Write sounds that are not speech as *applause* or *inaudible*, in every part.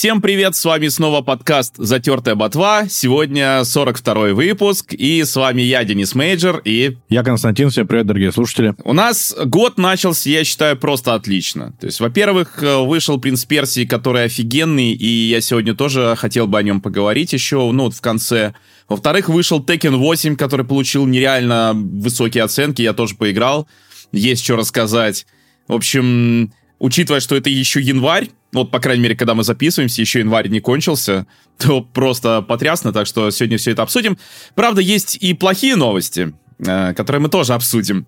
Всем привет, с вами снова подкаст «Затертая ботва». Сегодня 42 выпуск, и с вами я, Денис Мейджор, и... Я Константин, всем привет, дорогие слушатели. У нас год начался, я считаю, просто отлично. То есть, во-первых, вышел «Принц Персии», который офигенный, и я сегодня тоже хотел бы о нем поговорить еще, ну, вот в конце. Во-вторых, вышел Tekken 8, который получил нереально высокие оценки, я тоже поиграл, есть что рассказать. В общем, учитывая, что это еще январь, вот, по крайней мере, когда мы записываемся, еще январь не кончился, *laughs* то просто потрясно, так что сегодня все это обсудим. Правда, есть и плохие новости, э, которые мы тоже обсудим.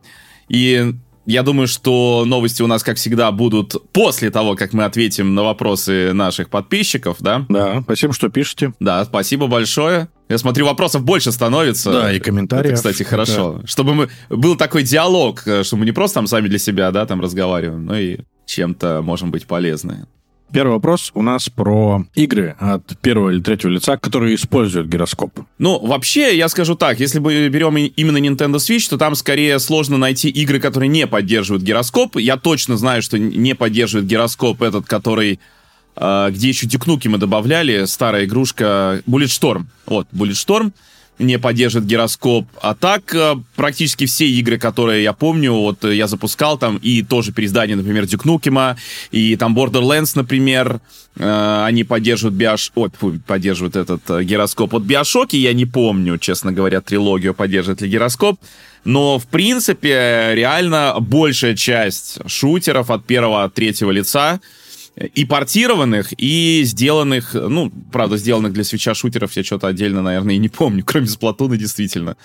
И я думаю, что новости у нас, как всегда, будут после того, как мы ответим на вопросы наших подписчиков, да? Да, спасибо, что пишете. Да, спасибо большое. Я смотрю, вопросов больше становится. Да, и комментариев. Это, кстати, хорошо. Да. Чтобы мы, был такой диалог, э, чтобы мы не просто там сами для себя, да, там разговариваем, но и чем-то можем быть полезны. Первый вопрос у нас про игры от первого или третьего лица, которые используют гироскоп. Ну, вообще, я скажу так, если мы берем именно Nintendo Switch, то там скорее сложно найти игры, которые не поддерживают гироскоп. Я точно знаю, что не поддерживает гироскоп этот, который э, где еще Дюкнуки мы добавляли, старая игрушка Bulletstorm. Вот, Bulletstorm не поддерживает гироскоп. А так, э, практически все игры, которые я помню, вот э, я запускал там, и тоже переиздание, например, Дюкнукима, и там Borderlands, например, э, они поддерживают Биош... Ой, поддерживают этот гироскоп. Вот Биошоки я не помню, честно говоря, трилогию поддерживает ли гироскоп. Но, в принципе, реально большая часть шутеров от первого, третьего лица — и портированных, и сделанных, ну, правда, сделанных для свеча шутеров я что-то отдельно, наверное, и не помню, *laughs* кроме Сплатуна, действительно.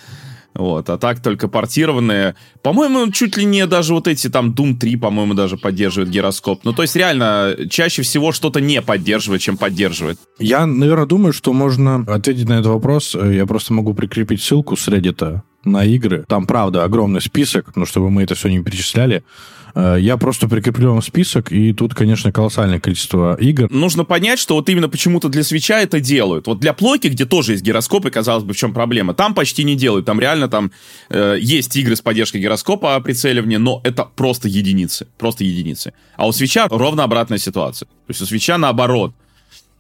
Вот, а так только портированные. По-моему, чуть ли не даже вот эти там Doom 3, по-моему, даже поддерживает гироскоп. Ну, то есть, реально, чаще всего что-то не поддерживает, чем поддерживает. Я, наверное, думаю, что можно ответить на этот вопрос. Я просто могу прикрепить ссылку с Reddit на игры. Там, правда, огромный список, но чтобы мы это все не перечисляли. Э, я просто прикреплю вам список, и тут, конечно, колоссальное количество игр. Нужно понять, что вот именно почему-то для свеча это делают. Вот для плойки, где тоже есть гироскоп, и казалось бы, в чем проблема, там почти не делают. Там реально там э, есть игры с поддержкой гироскопа прицеливания, но это просто единицы. Просто единицы. А у свеча ровно обратная ситуация. То есть у свеча наоборот.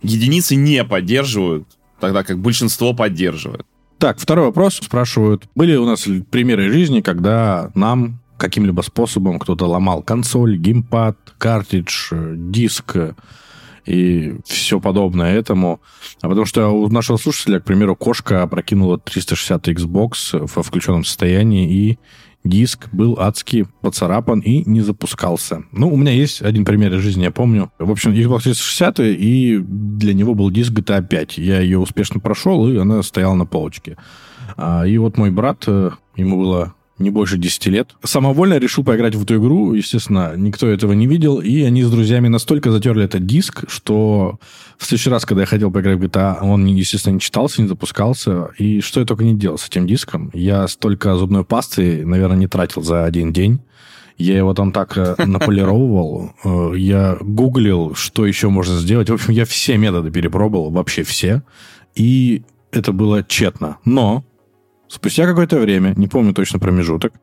Единицы не поддерживают, тогда как большинство поддерживает. Так, второй вопрос. Спрашивают, были у нас примеры жизни, когда нам каким-либо способом кто-то ломал консоль, геймпад, картридж, э, диск э, и все подобное этому. А потому что у нашего слушателя, к примеру, кошка опрокинула 360 Xbox во включенном состоянии, и диск был адски поцарапан и не запускался. Ну, у меня есть один пример из жизни, я помню. В общем, Xbox 360, и для него был диск GTA 5. Я ее успешно прошел, и она стояла на полочке. А, и вот мой брат, э, ему было не больше 10 лет. Самовольно решил поиграть в эту игру, естественно, никто этого не видел, и они с друзьями настолько затерли этот диск, что в следующий раз, когда я хотел поиграть в GTA, он, естественно, не читался, не запускался, и что я только не делал с этим диском. Я столько зубной пасты, наверное, не тратил за один день. Я его там так э, *laughs* наполировывал, э, я гуглил, что еще можно сделать. В общем, я все методы перепробовал, вообще все, и это было тщетно. Но Спустя какое-то время, не помню точно промежуток,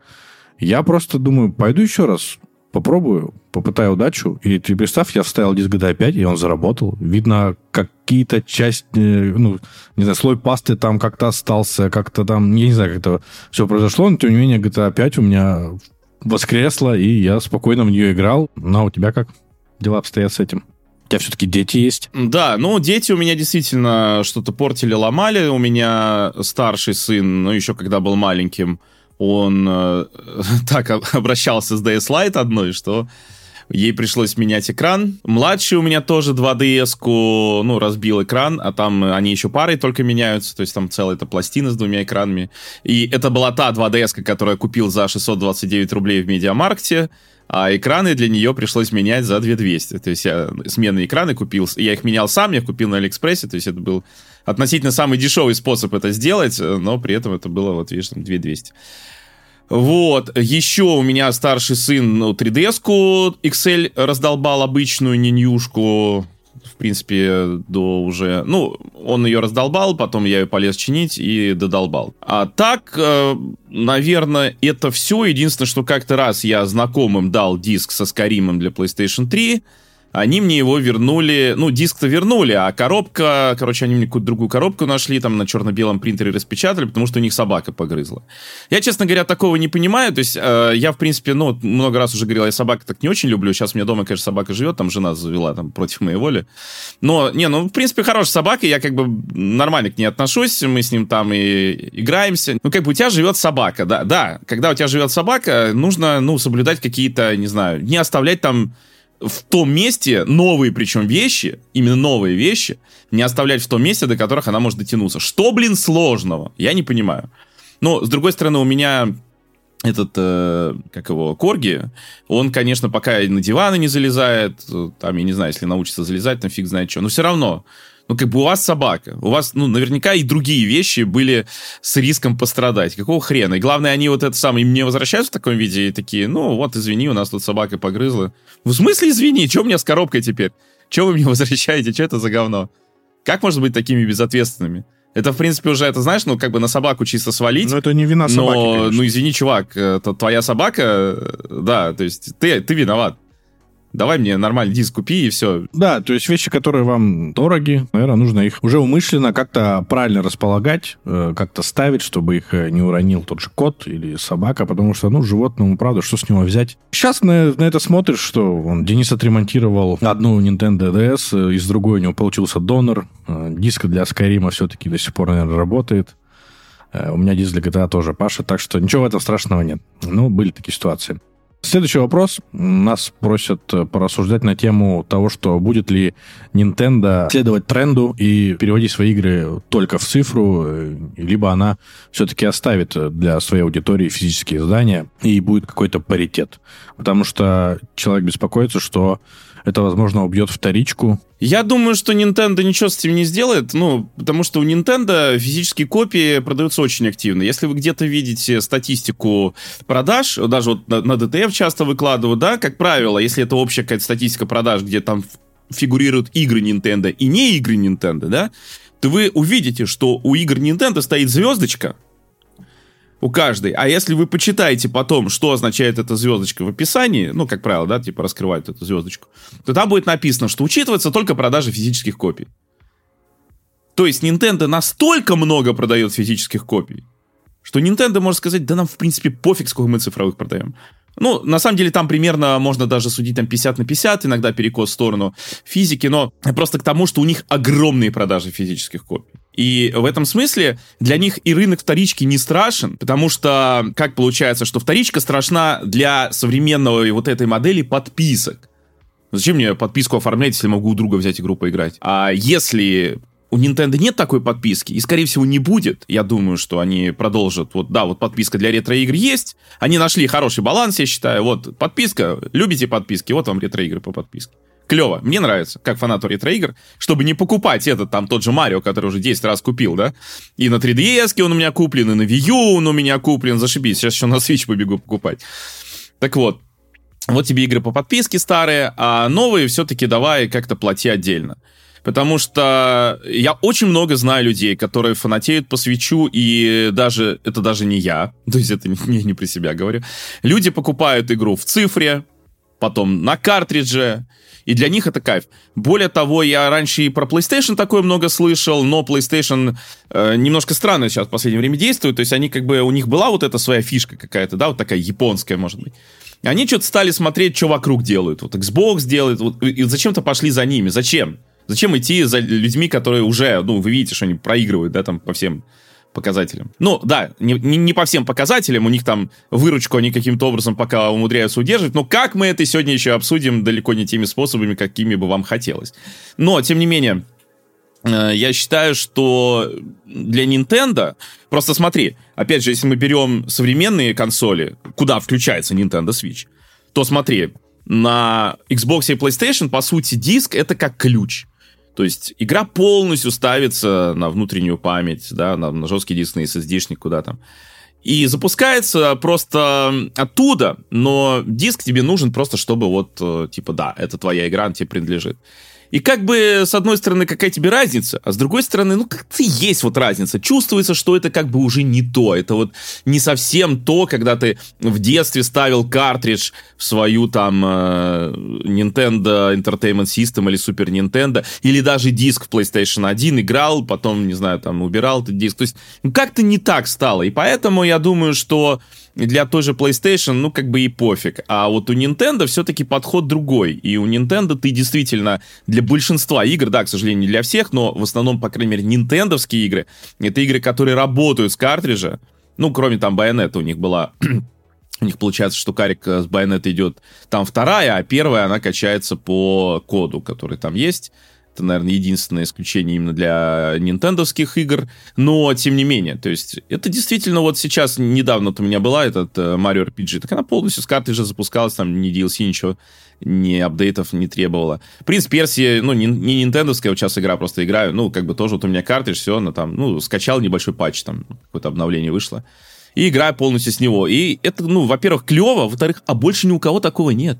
я просто думаю, пойду еще раз, попробую, попытаю удачу. И ты представь, я вставил диск GTA 5, и он заработал. Видно, какие-то части, э, ну, не знаю, слой пасты там как-то остался, как-то там, я не знаю, как это все произошло, но тем не менее GTA 5 у меня воскресла, и я спокойно в нее играл. Ну, а у тебя как дела обстоят с этим? Тебя все-таки дети есть? Да, ну, дети у меня действительно что-то портили, ломали. У меня старший сын, ну, еще когда был маленьким, он э, *laughs* так обращался с DS Lite одной, что ей пришлось менять экран. Младший у меня тоже 2DS-ку, ну, разбил экран, а там они еще парой только меняются, то есть там целая эта пластина с двумя экранами. И это была та 2DS, которую я купил за 629 рублей в Медиамаркте, а экраны для нее пришлось менять за 2200. То есть я сменные экраны купил, я их менял сам, я купил на Алиэкспрессе, то есть это был относительно самый дешевый способ это сделать, но при этом это было, вот видишь, там 2200. Вот, еще у меня старший сын ну, 3DS-ку XL раздолбал обычную нинюшку, в принципе, до уже... Ну, он ее раздолбал, потом я ее полез чинить и додолбал. А так, э, наверное, это все. Единственное, что как-то раз я знакомым дал диск со Скаримом для PlayStation 3, Они мне его вернули, ну, диск-то вернули, а коробка, короче, они мне какую-то другую коробку нашли, там на черно-белом принтере распечатали, потому что у них собака погрызла. Я, честно говоря, такого не понимаю, то есть э, я, в принципе, ну, много раз уже говорил, я собак так не очень люблю, сейчас у меня дома, конечно, собака живет, там жена завела, там, против моей воли. Но, не, ну, в принципе, хорошая собака, я как бы нормально к ней отношусь, мы с ним там и играемся. Ну, как бы у тебя живет собака, да, да, когда у тебя живет собака, нужно, ну, соблюдать какие-то, не знаю, не оставлять там в том месте новые, причем вещи, именно новые вещи, не оставлять в том месте, до которых она может дотянуться. Что, блин, сложного? Я не понимаю. Но, с другой стороны, у меня этот, э, как его, Корги, он, конечно, пока на диваны не залезает, там, я не знаю, если научится залезать, там фиг знает что, но все равно, ну, как бы у вас собака, у вас, ну, наверняка и другие вещи были с риском пострадать. Какого хрена? И главное, они вот это самое, мне возвращаются в таком виде и такие, ну, вот, извини, у нас тут собака погрызла. В смысле, извини, что у меня с коробкой теперь? Что вы мне *laughs* возвращаете? Что это за говно? Как можно быть такими безответственными? Это, в принципе, уже, это, знаешь, ну, как бы на собаку чисто свалить. Но это не вина собаки, Но, конечно. ну, извини, чувак, это твоя собака, да, то есть ты, ты виноват давай мне нормальный диск купи и все. Да, то есть вещи, которые вам дороги, наверное, нужно их уже умышленно как-то правильно располагать, э, как-то ставить, чтобы их э, не уронил тот же кот или собака, потому что, ну, животному, правда, что с него взять? Сейчас на, на это смотришь, что он, Денис отремонтировал одну Nintendo DS, э, из другой у него получился донор, диск для Skyrim все-таки до сих пор, наверное, работает. У меня диск для GTA тоже Паша, так что ничего в этом страшного нет. Ну, были такие ситуации. Следующий вопрос. Нас просят э, порассуждать на тему того, что будет ли Nintendo следовать тренду и переводить свои игры только в цифру, э, либо она все-таки оставит для своей аудитории физические издания и будет какой-то паритет. Потому что человек беспокоится, что это, возможно, убьет вторичку. Я думаю, что Nintendo ничего с этим не сделает, ну, потому что у Nintendo физические копии продаются очень активно. Если вы где-то видите статистику продаж, даже вот на, на DTF часто выкладывают, да, как правило, если это общая какая-то статистика продаж, где там фигурируют игры Nintendo и не игры Nintendo, да, то вы увидите, что у игр Nintendo стоит звездочка, у каждой. А если вы почитаете потом, что означает эта звездочка в описании, ну, как правило, да, типа раскрывают эту звездочку, то там будет написано, что учитывается только продажа физических копий. То есть Nintendo настолько много продает физических копий, что Nintendo может сказать, да нам, в принципе, пофиг, сколько мы цифровых продаем. Ну, на самом деле, там примерно можно даже судить там 50 на 50, иногда перекос в сторону физики, но просто к тому, что у них огромные продажи физических копий. И в этом смысле для них и рынок вторички не страшен, потому что как получается, что вторичка страшна для современного вот этой модели подписок. Зачем мне подписку оформлять, если могу у друга взять игру поиграть? А если у Nintendo нет такой подписки, и, скорее всего, не будет. Я думаю, что они продолжат. Вот, да, вот подписка для ретро-игр есть. Они нашли хороший баланс, я считаю. Вот, подписка, любите подписки, вот вам ретро-игры по подписке. Клево, мне нравится, как фанату ретро-игр, чтобы не покупать этот, там, тот же Марио, который уже 10 раз купил, да? И на 3DS он у меня куплен, и на Wii U он у меня куплен, зашибись, сейчас еще на Switch побегу покупать. Так вот, вот тебе игры по подписке старые, а новые все-таки давай как-то плати отдельно. Потому что я очень много знаю людей, которые фанатеют по свечу, и даже это даже не я, *laughs* то есть это не, не при себя говорю. Люди покупают игру в цифре, потом на картридже, и для них это кайф. Более того, я раньше и про PlayStation такое много слышал, но PlayStation э, немножко странно сейчас в последнее время действует, то есть они как бы, у них была вот эта своя фишка какая-то, да, вот такая японская, может быть. Они что-то стали смотреть, что вокруг делают. Вот Xbox делает, вот, и зачем-то пошли за ними. Зачем? Зачем идти за людьми, которые уже, ну, вы видите, что они проигрывают, да, там, по всем показателям. Ну, да, не, не, не по всем показателям, у них там выручку они каким-то образом пока умудряются удерживать, но как мы это сегодня еще обсудим далеко не теми способами, какими бы вам хотелось. Но, тем не менее, э, я считаю, что для Nintendo... Просто смотри, опять же, если мы берем современные консоли, куда включается Nintendo Switch, то смотри, на Xbox и PlayStation, по сути, диск — это как ключ. То есть игра полностью ставится на внутреннюю память, да, на, на жесткий диск, на SSD-шник, куда там. И запускается просто оттуда, но диск тебе нужен просто, чтобы вот, э, типа, да, это твоя игра, она тебе принадлежит. И как бы, с одной стороны, какая тебе разница, а с другой стороны, ну, как-то есть вот разница. Чувствуется, что это как бы уже не то. Это вот не совсем то, когда ты в детстве ставил картридж в свою там э, Nintendo Entertainment System или Super Nintendo, или даже диск в PlayStation 1 играл, потом, не знаю, там убирал этот диск. То есть, ну, как-то не так стало. И поэтому я думаю, что для той же PlayStation, ну, как бы и пофиг. А вот у Nintendo все-таки подход другой. И у Nintendo ты действительно для большинства игр, да, к сожалению, не для всех, но в основном, по крайней мере, нинтендовские игры, это игры, которые работают с картриджа. Ну, кроме там Bayonetta у них была *clears throat* у них получается, что карик с Байонета идет там вторая, а первая она качается по коду, который там есть. Это, наверное, единственное исключение именно для нинтендовских игр. Но, тем не менее, то есть, это действительно вот сейчас, недавно у меня была этот э, Mario RPG, так она полностью с карты же запускалась, там ни DLC, ничего, ни апдейтов не требовала. Принц Персии, ну, не, не нинтендовская вот сейчас игра, просто играю, ну, как бы тоже вот у меня картридж, все, она там, ну, скачал небольшой патч, там, какое-то обновление вышло и играю полностью с него. И это, ну, во-первых, клево, во-вторых, а больше ни у кого такого нет.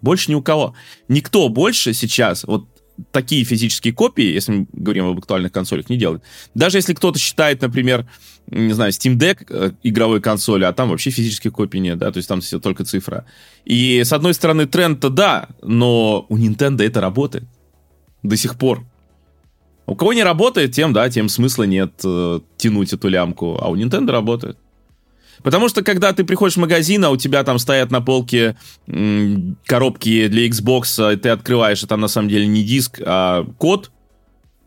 Больше ни у кого. Никто больше сейчас, вот такие физические копии, если мы говорим об актуальных консолях, не делает. Даже если кто-то считает, например, не знаю, Steam Deck э, игровой консоли, а там вообще физических копий нет, да, то есть там все только цифра. И с одной стороны тренд-то да, но у Nintendo это работает до сих пор. У кого не работает, тем, да, тем смысла нет э, тянуть эту лямку, а у Nintendo работает. Потому что, когда ты приходишь в магазин, а у тебя там стоят на полке м, коробки для Xbox, и ты открываешь, и там на самом деле не диск, а код,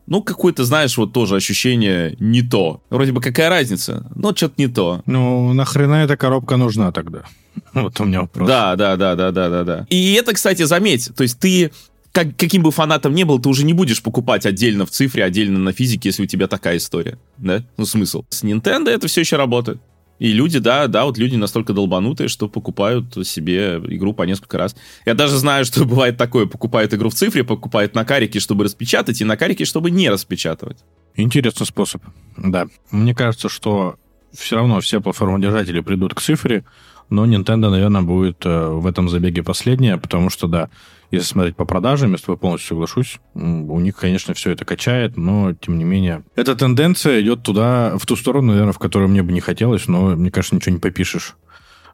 ну, какое-то, знаешь, вот тоже ощущение не то. Вроде бы какая разница, но что-то не то. Ну, нахрена эта коробка нужна тогда? *laughs* Вот у меня вопрос. Да, да, да, да, да, да, да. И это, кстати, заметь, то есть ты как, каким бы фанатом не был, ты уже не будешь покупать отдельно в цифре, отдельно на физике, если у тебя такая история, да? Ну, смысл. С Nintendo это все еще работает. И люди, да, да, вот люди настолько долбанутые, что покупают себе игру по несколько раз. Я даже знаю, что *laughs* бывает такое, покупают игру в цифре, покупают на карике, чтобы распечатать, и на карике, чтобы не распечатывать. Интересный способ, да. Мне кажется, что все равно все платформодержатели придут к цифре, но Nintendo, наверное, будет э, в этом забеге последняя, потому что, да, если смотреть по продажам, я с тобой полностью соглашусь, у них, конечно, все это качает, но, тем не менее, эта тенденция идет туда, в ту сторону, наверное, в которую мне бы не хотелось, но, мне кажется, ничего не попишешь.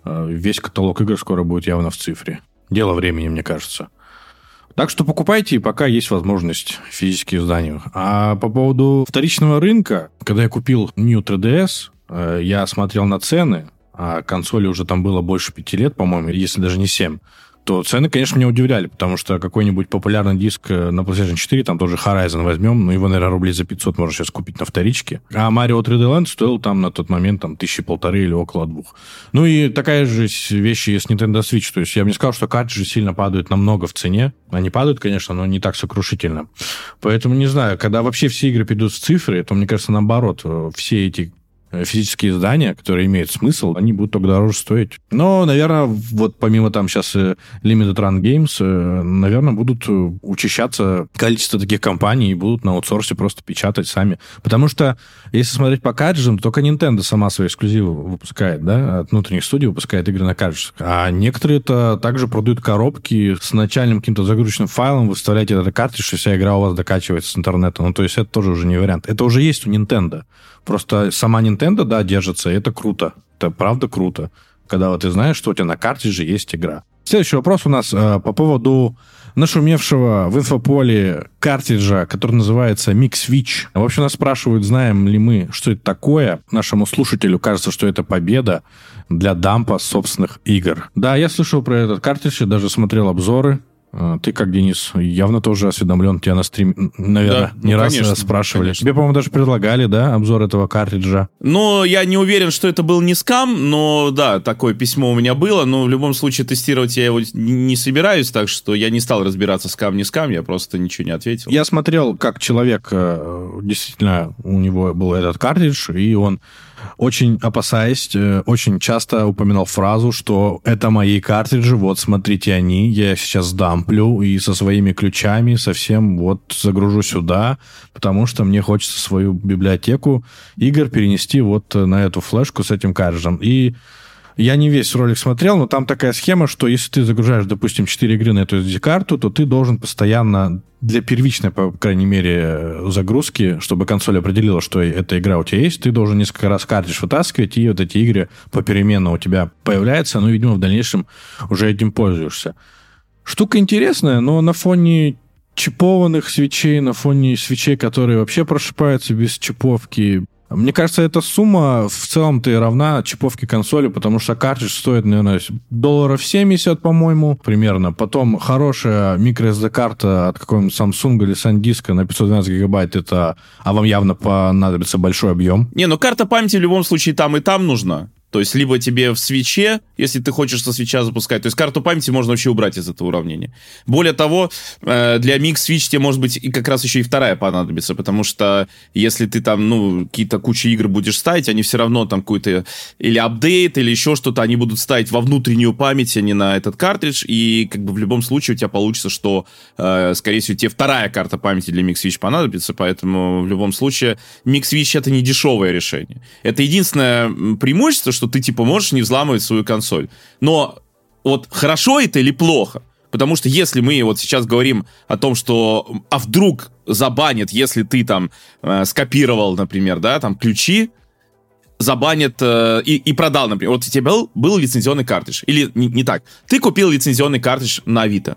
Э, весь каталог игр скоро будет явно в цифре. Дело времени, мне кажется. Так что покупайте, пока есть возможность физические издания. А по поводу вторичного рынка, когда я купил New 3DS, э, я смотрел на цены, а консоли уже там было больше пяти лет, по-моему, если даже не семь то цены, конечно, меня удивляли, потому что какой-нибудь популярный диск э, на PlayStation 4, там тоже Horizon возьмем, ну, его, наверное, рублей за 500 можно сейчас купить на вторичке. А Mario 3D Land стоил там на тот момент там тысячи полторы или около двух. Ну, и такая же вещь есть Nintendo Switch. То есть я бы не сказал, что картриджи сильно падают намного в цене. Они падают, конечно, но не так сокрушительно. Поэтому, не знаю, когда вообще все игры перейдут в цифры, то, мне кажется, наоборот, э, все эти физические издания, которые имеют смысл, они будут только дороже стоить. Но, наверное, вот помимо там сейчас э, Limited Run Games, э, наверное, будут учащаться количество таких компаний и будут на аутсорсе просто печатать сами. Потому что, если смотреть по картриджам, только Nintendo сама свои эксклюзивы выпускает, да, от внутренних студий выпускает игры на картриджах. А некоторые это также продают коробки с начальным каким-то загрузочным файлом, вы вставляете этот картридж, и вся игра у вас докачивается с интернета. Ну, то есть это тоже уже не вариант. Это уже есть у Nintendo. Просто сама Nintendo, да, держится, и это круто. Это правда круто. Когда вот ты знаешь, что у тебя на картридже есть игра. Следующий вопрос у нас э, по поводу нашумевшего в инфополе картриджа, который называется Mix Switch. В общем, нас спрашивают, знаем ли мы, что это такое. Нашему слушателю кажется, что это победа для дампа собственных игр. Да, я слышал про этот картридж, я даже смотрел обзоры. А, ты, как Денис, явно тоже осведомлен. Тебя на стрим, наверное, да, не ну, раз конечно, спрашивали. Конечно. Тебе, по-моему, даже предлагали, да, обзор этого картриджа? Ну, я не уверен, что это был не скам, но да, такое письмо у меня было. Но в любом случае тестировать я его не собираюсь, так что я не стал разбираться, скам не скам, я просто ничего не ответил. Я смотрел, как человек, э, действительно, у него был этот картридж, и он очень опасаясь, э, очень часто упоминал фразу, что это мои картриджи, вот смотрите они, я сейчас дамплю и со своими ключами совсем вот загружу сюда, потому что мне хочется свою библиотеку игр перенести вот на эту флешку с этим картриджем. И Я не весь ролик смотрел, но там такая схема, что если ты загружаешь, допустим, 4 игры на эту SD-карту, то ты должен постоянно для первичной, по крайней мере, загрузки, чтобы консоль определила, что эта игра у тебя есть, ты должен несколько раз картридж вытаскивать, и вот эти игры попеременно у тебя появляются, ну, видимо, в дальнейшем уже этим пользуешься. Штука интересная, но на фоне чипованных свечей, на фоне свечей, которые вообще прошипаются без чиповки, мне кажется, эта сумма в целом-то и равна чиповке консоли, потому что картридж стоит, наверное, долларов 70, по-моему, примерно. Потом хорошая microSD-карта от какого-нибудь Samsung или SanDisk на 512 гигабайт, это, а вам явно понадобится большой объем. Не, ну карта памяти в любом случае там и там нужна. То есть либо тебе в свече, если ты хочешь со свеча запускать, то есть карту памяти можно вообще убрать из этого уравнения. Более того, э, для Mix Switch тебе может быть и как раз еще и вторая понадобится, потому что если ты там, ну, какие-то кучи игр будешь ставить, они все равно там какой-то или апдейт, или еще что-то, они будут ставить во внутреннюю память, а не на этот картридж, и как бы в любом случае у тебя получится, что, э, скорее всего, тебе вторая карта памяти для Mix Switch понадобится, поэтому в любом случае Mix Switch это не дешевое решение. Это единственное преимущество, что ты, типа, можешь не взламывать свою консоль. Но вот хорошо это или плохо? Потому что если мы вот сейчас говорим о том, что а вдруг забанят, если ты там э, скопировал, например, да, там ключи, забанят э, и, и продал, например. Вот у тебя был, был лицензионный картридж. Или не, не так. Ты купил лицензионный картридж на Авито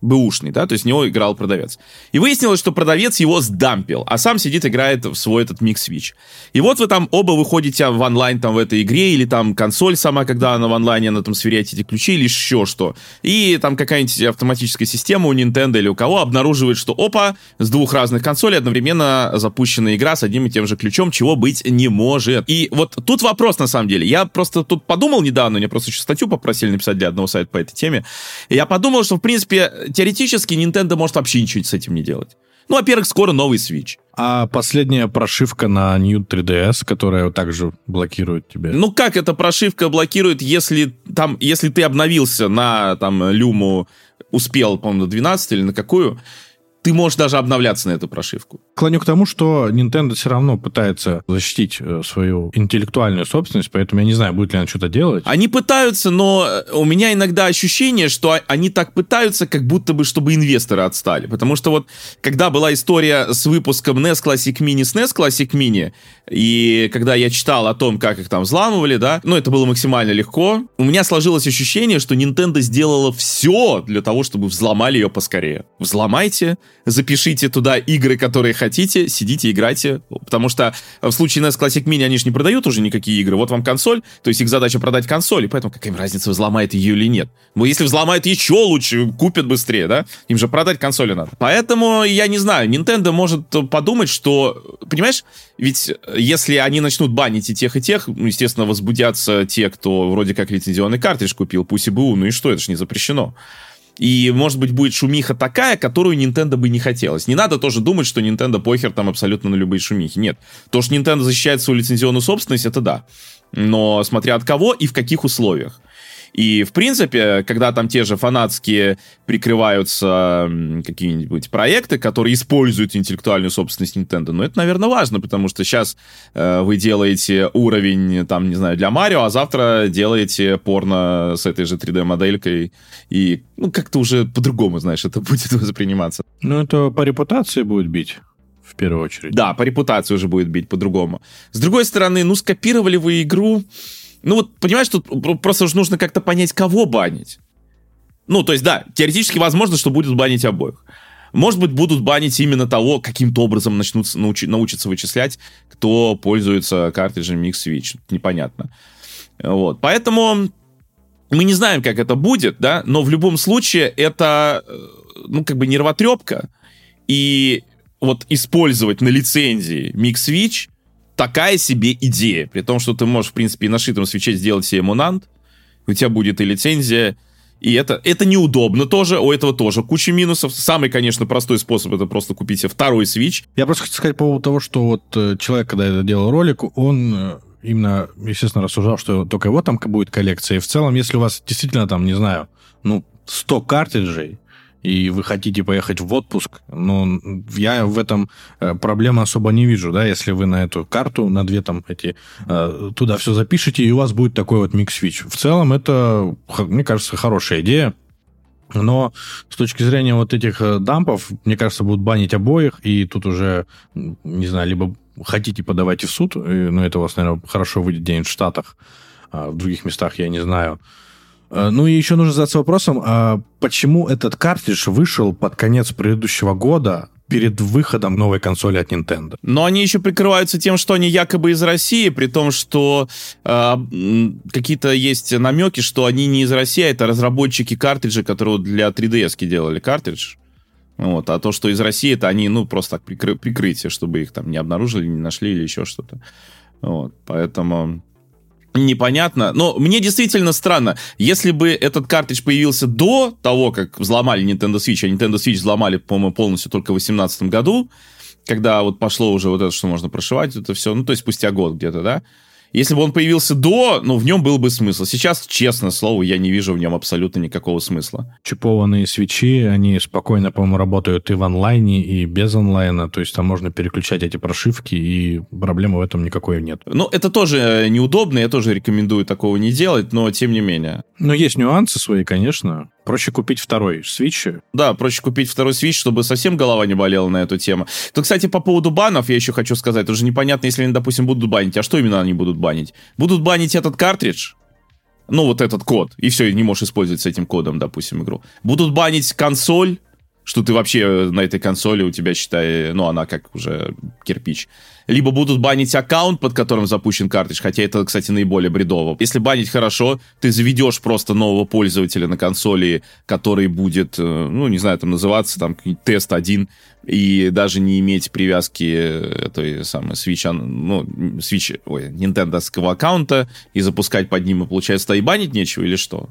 бэушный, да, то есть него играл продавец. И выяснилось, что продавец его сдампил, а сам сидит, играет в свой этот микс свич. И вот вы там оба выходите в онлайн там в этой игре, или там консоль сама, когда она в онлайне, она там сверяете эти ключи, или еще что. И там какая-нибудь автоматическая система у Nintendo или у кого обнаруживает, что опа, с двух разных консолей одновременно запущена игра с одним и тем же ключом, чего быть не может. И вот тут вопрос на самом деле. Я просто тут подумал недавно, мне просто еще статью попросили написать для одного сайта по этой теме. И я подумал, что в принципе теоретически Nintendo может вообще ничего с этим не делать. Ну, во-первых, скоро новый Switch. А последняя прошивка на New 3DS, которая также блокирует тебя? Ну, как эта прошивка блокирует, если там, если ты обновился на там Люму, успел, по-моему, на 12 или на какую, ты можешь даже обновляться на эту прошивку. Клоню к тому, что Nintendo все равно пытается защитить э, свою интеллектуальную собственность, поэтому я не знаю, будет ли она что-то делать. Они пытаются, но э, у меня иногда ощущение, что они так пытаются, как будто бы, чтобы инвесторы отстали. Потому что вот, когда была история с выпуском NES Classic Mini с NES Classic Mini, и когда я читал о том, как их там взламывали, да, ну, это было максимально легко, у меня сложилось ощущение, что Nintendo сделала все для того, чтобы взломали ее поскорее. Взломайте, запишите туда игры, которые хотите, сидите, играйте. Потому что в случае NES Classic Mini они же не продают уже никакие игры. Вот вам консоль, то есть их задача продать консоль, и поэтому какая им разница, взломает ее или нет. Ну, если взломают еще лучше, купят быстрее, да? Им же продать консоли надо. Поэтому, я не знаю, Nintendo может подумать, что, понимаешь, ведь если они начнут банить и тех, и тех, ну, естественно, возбудятся те, кто вроде как лицензионный картридж купил, пусть и БУ, ну и что, это же не запрещено. И, может быть, будет шумиха такая, которую Nintendo бы не хотелось. Не надо тоже думать, что Nintendo похер там абсолютно на любые шумихи. Нет. То, что Nintendo защищает свою лицензионную собственность, это да. Но смотря от кого и в каких условиях. И, в принципе, когда там те же фанатские прикрываются какие-нибудь проекты, которые используют интеллектуальную собственность Nintendo, ну, это, наверное, важно, потому что сейчас э, вы делаете уровень, там, не знаю, для Марио, а завтра делаете порно с этой же 3D-моделькой, и, ну, как-то уже по-другому, знаешь, это *laughs* будет восприниматься. Ну, это по репутации будет бить в первую очередь. Да, по репутации уже будет бить по-другому. С другой стороны, ну, скопировали вы игру, ну вот, понимаешь, тут просто уже нужно как-то понять, кого банить. Ну, то есть, да, теоретически возможно, что будет банить обоих. Может быть, будут банить именно того, каким-то образом начнут научи, научиться вычислять, кто пользуется картриджем Mix Switch. Непонятно. Вот. Поэтому мы не знаем, как это будет, да, но в любом случае это, э, ну, как бы нервотрепка. И вот использовать на лицензии Mix Switch такая себе идея. При том, что ты можешь, в принципе, на шитом свече сделать себе монант, у тебя будет и лицензия, и это, это неудобно тоже, у этого тоже куча минусов. Самый, конечно, простой способ это просто купить себе второй свич. Я просто хочу сказать по поводу того, что вот э, человек, когда это делал ролик, он э, именно, естественно, рассуждал, что только его там будет коллекция. И в целом, если у вас действительно там, не знаю, ну, 100 картриджей, и вы хотите поехать в отпуск, но я в этом э, проблемы особо не вижу, да, если вы на эту карту, на две там эти, э, туда все запишете, и у вас будет такой вот микс-свич. В целом это, мне кажется, хорошая идея, но с точки зрения вот этих э, дампов, мне кажется, будут банить обоих, и тут уже, не знаю, либо хотите подавайте в суд, но это у вас, наверное, хорошо выйдет где-нибудь в Штатах, а в других местах я не знаю. Э, ну и еще нужно задаться вопросом, а почему этот картридж вышел под конец предыдущего года, перед выходом новой консоли от Nintendo. Но они еще прикрываются тем, что они якобы из России, при том, что э, какие-то есть намеки, что они не из России, а это разработчики картриджа, которые для 3DS делали картридж. Вот, а то, что из России, это они, ну, просто так прикры- прикрытие, чтобы их там не обнаружили, не нашли или еще что-то. Вот, поэтому непонятно. Но мне действительно странно, если бы этот картридж появился до того, как взломали Nintendo Switch, а Nintendo Switch взломали, по-моему, полностью только в 2018 году, когда вот пошло уже вот это, что можно прошивать, это все, ну, то есть спустя год где-то, да, если бы он появился до, ну, в нем был бы смысл. Сейчас, честно слово, я не вижу в нем абсолютно никакого смысла. Чипованные свечи, они спокойно, по-моему, работают и в онлайне, и без онлайна. То есть там можно переключать эти прошивки, и проблемы в этом никакой нет. Ну, это тоже э, неудобно, я тоже рекомендую такого не делать, но тем не менее. Но есть нюансы свои, конечно. Проще купить второй Switch. Да, проще купить второй Switch, чтобы совсем голова не болела на эту тему. То, кстати, по поводу банов я еще хочу сказать. Уже непонятно, если они, допустим, будут банить. А что именно они будут банить? Будут банить этот картридж, ну, вот этот код, и все, и не можешь использовать с этим кодом, допустим, игру. Будут банить консоль, что ты вообще на этой консоли у тебя, считай, ну, она как уже кирпич либо будут банить аккаунт, под которым запущен картридж, хотя это, кстати, наиболее бредово. Если банить хорошо, ты заведешь просто нового пользователя на консоли, который будет, э, ну, не знаю, там называться, там, тест один, и даже не иметь привязки этой самой Switch, ну, Switch, ой, Nintendo аккаунта и запускать под ним, и получается, и банить нечего или что?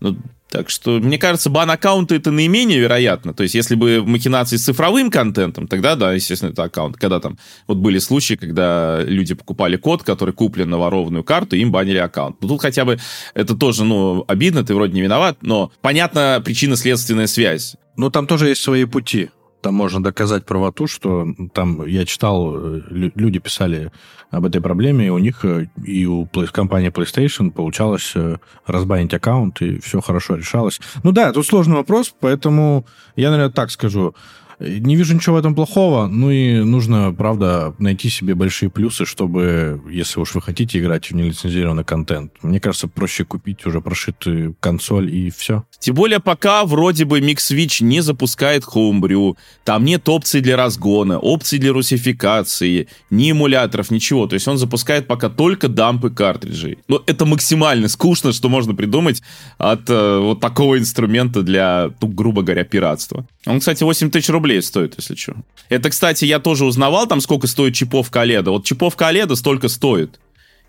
Ну, так что, мне кажется, бан-аккаунты это наименее вероятно. То есть, если бы махинации с цифровым контентом, тогда, да, естественно, это аккаунт. Когда там, вот были случаи, когда люди покупали код, который куплен на ворованную карту, им банили аккаунт. Ну, тут хотя бы это тоже, ну, обидно, ты вроде не виноват, но понятна причинно-следственная связь. Ну, там тоже есть свои пути там можно доказать правоту, что там я читал, э, люди писали об этой проблеме, и у них э, и у компании PlayStation получалось э, разбанить аккаунт, и все хорошо решалось. Ну да, тут сложный вопрос, поэтому я, наверное, так скажу. Не вижу ничего в этом плохого, ну и нужно, правда, найти себе большие плюсы, чтобы, если уж вы хотите играть в нелицензированный контент, мне кажется, проще купить уже прошитую консоль и все. Тем более пока вроде бы Mix Switch не запускает Homebrew, там нет опций для разгона, опций для русификации, ни эмуляторов, ничего. То есть он запускает пока только дампы картриджей. Но это максимально скучно, что можно придумать от э, вот такого инструмента для, ну, грубо говоря, пиратства. Он, кстати, 8 тысяч рублей стоит, если что. Это, кстати, я тоже узнавал, там, сколько стоит чипов Каледа. Вот чипов Каледа столько стоит.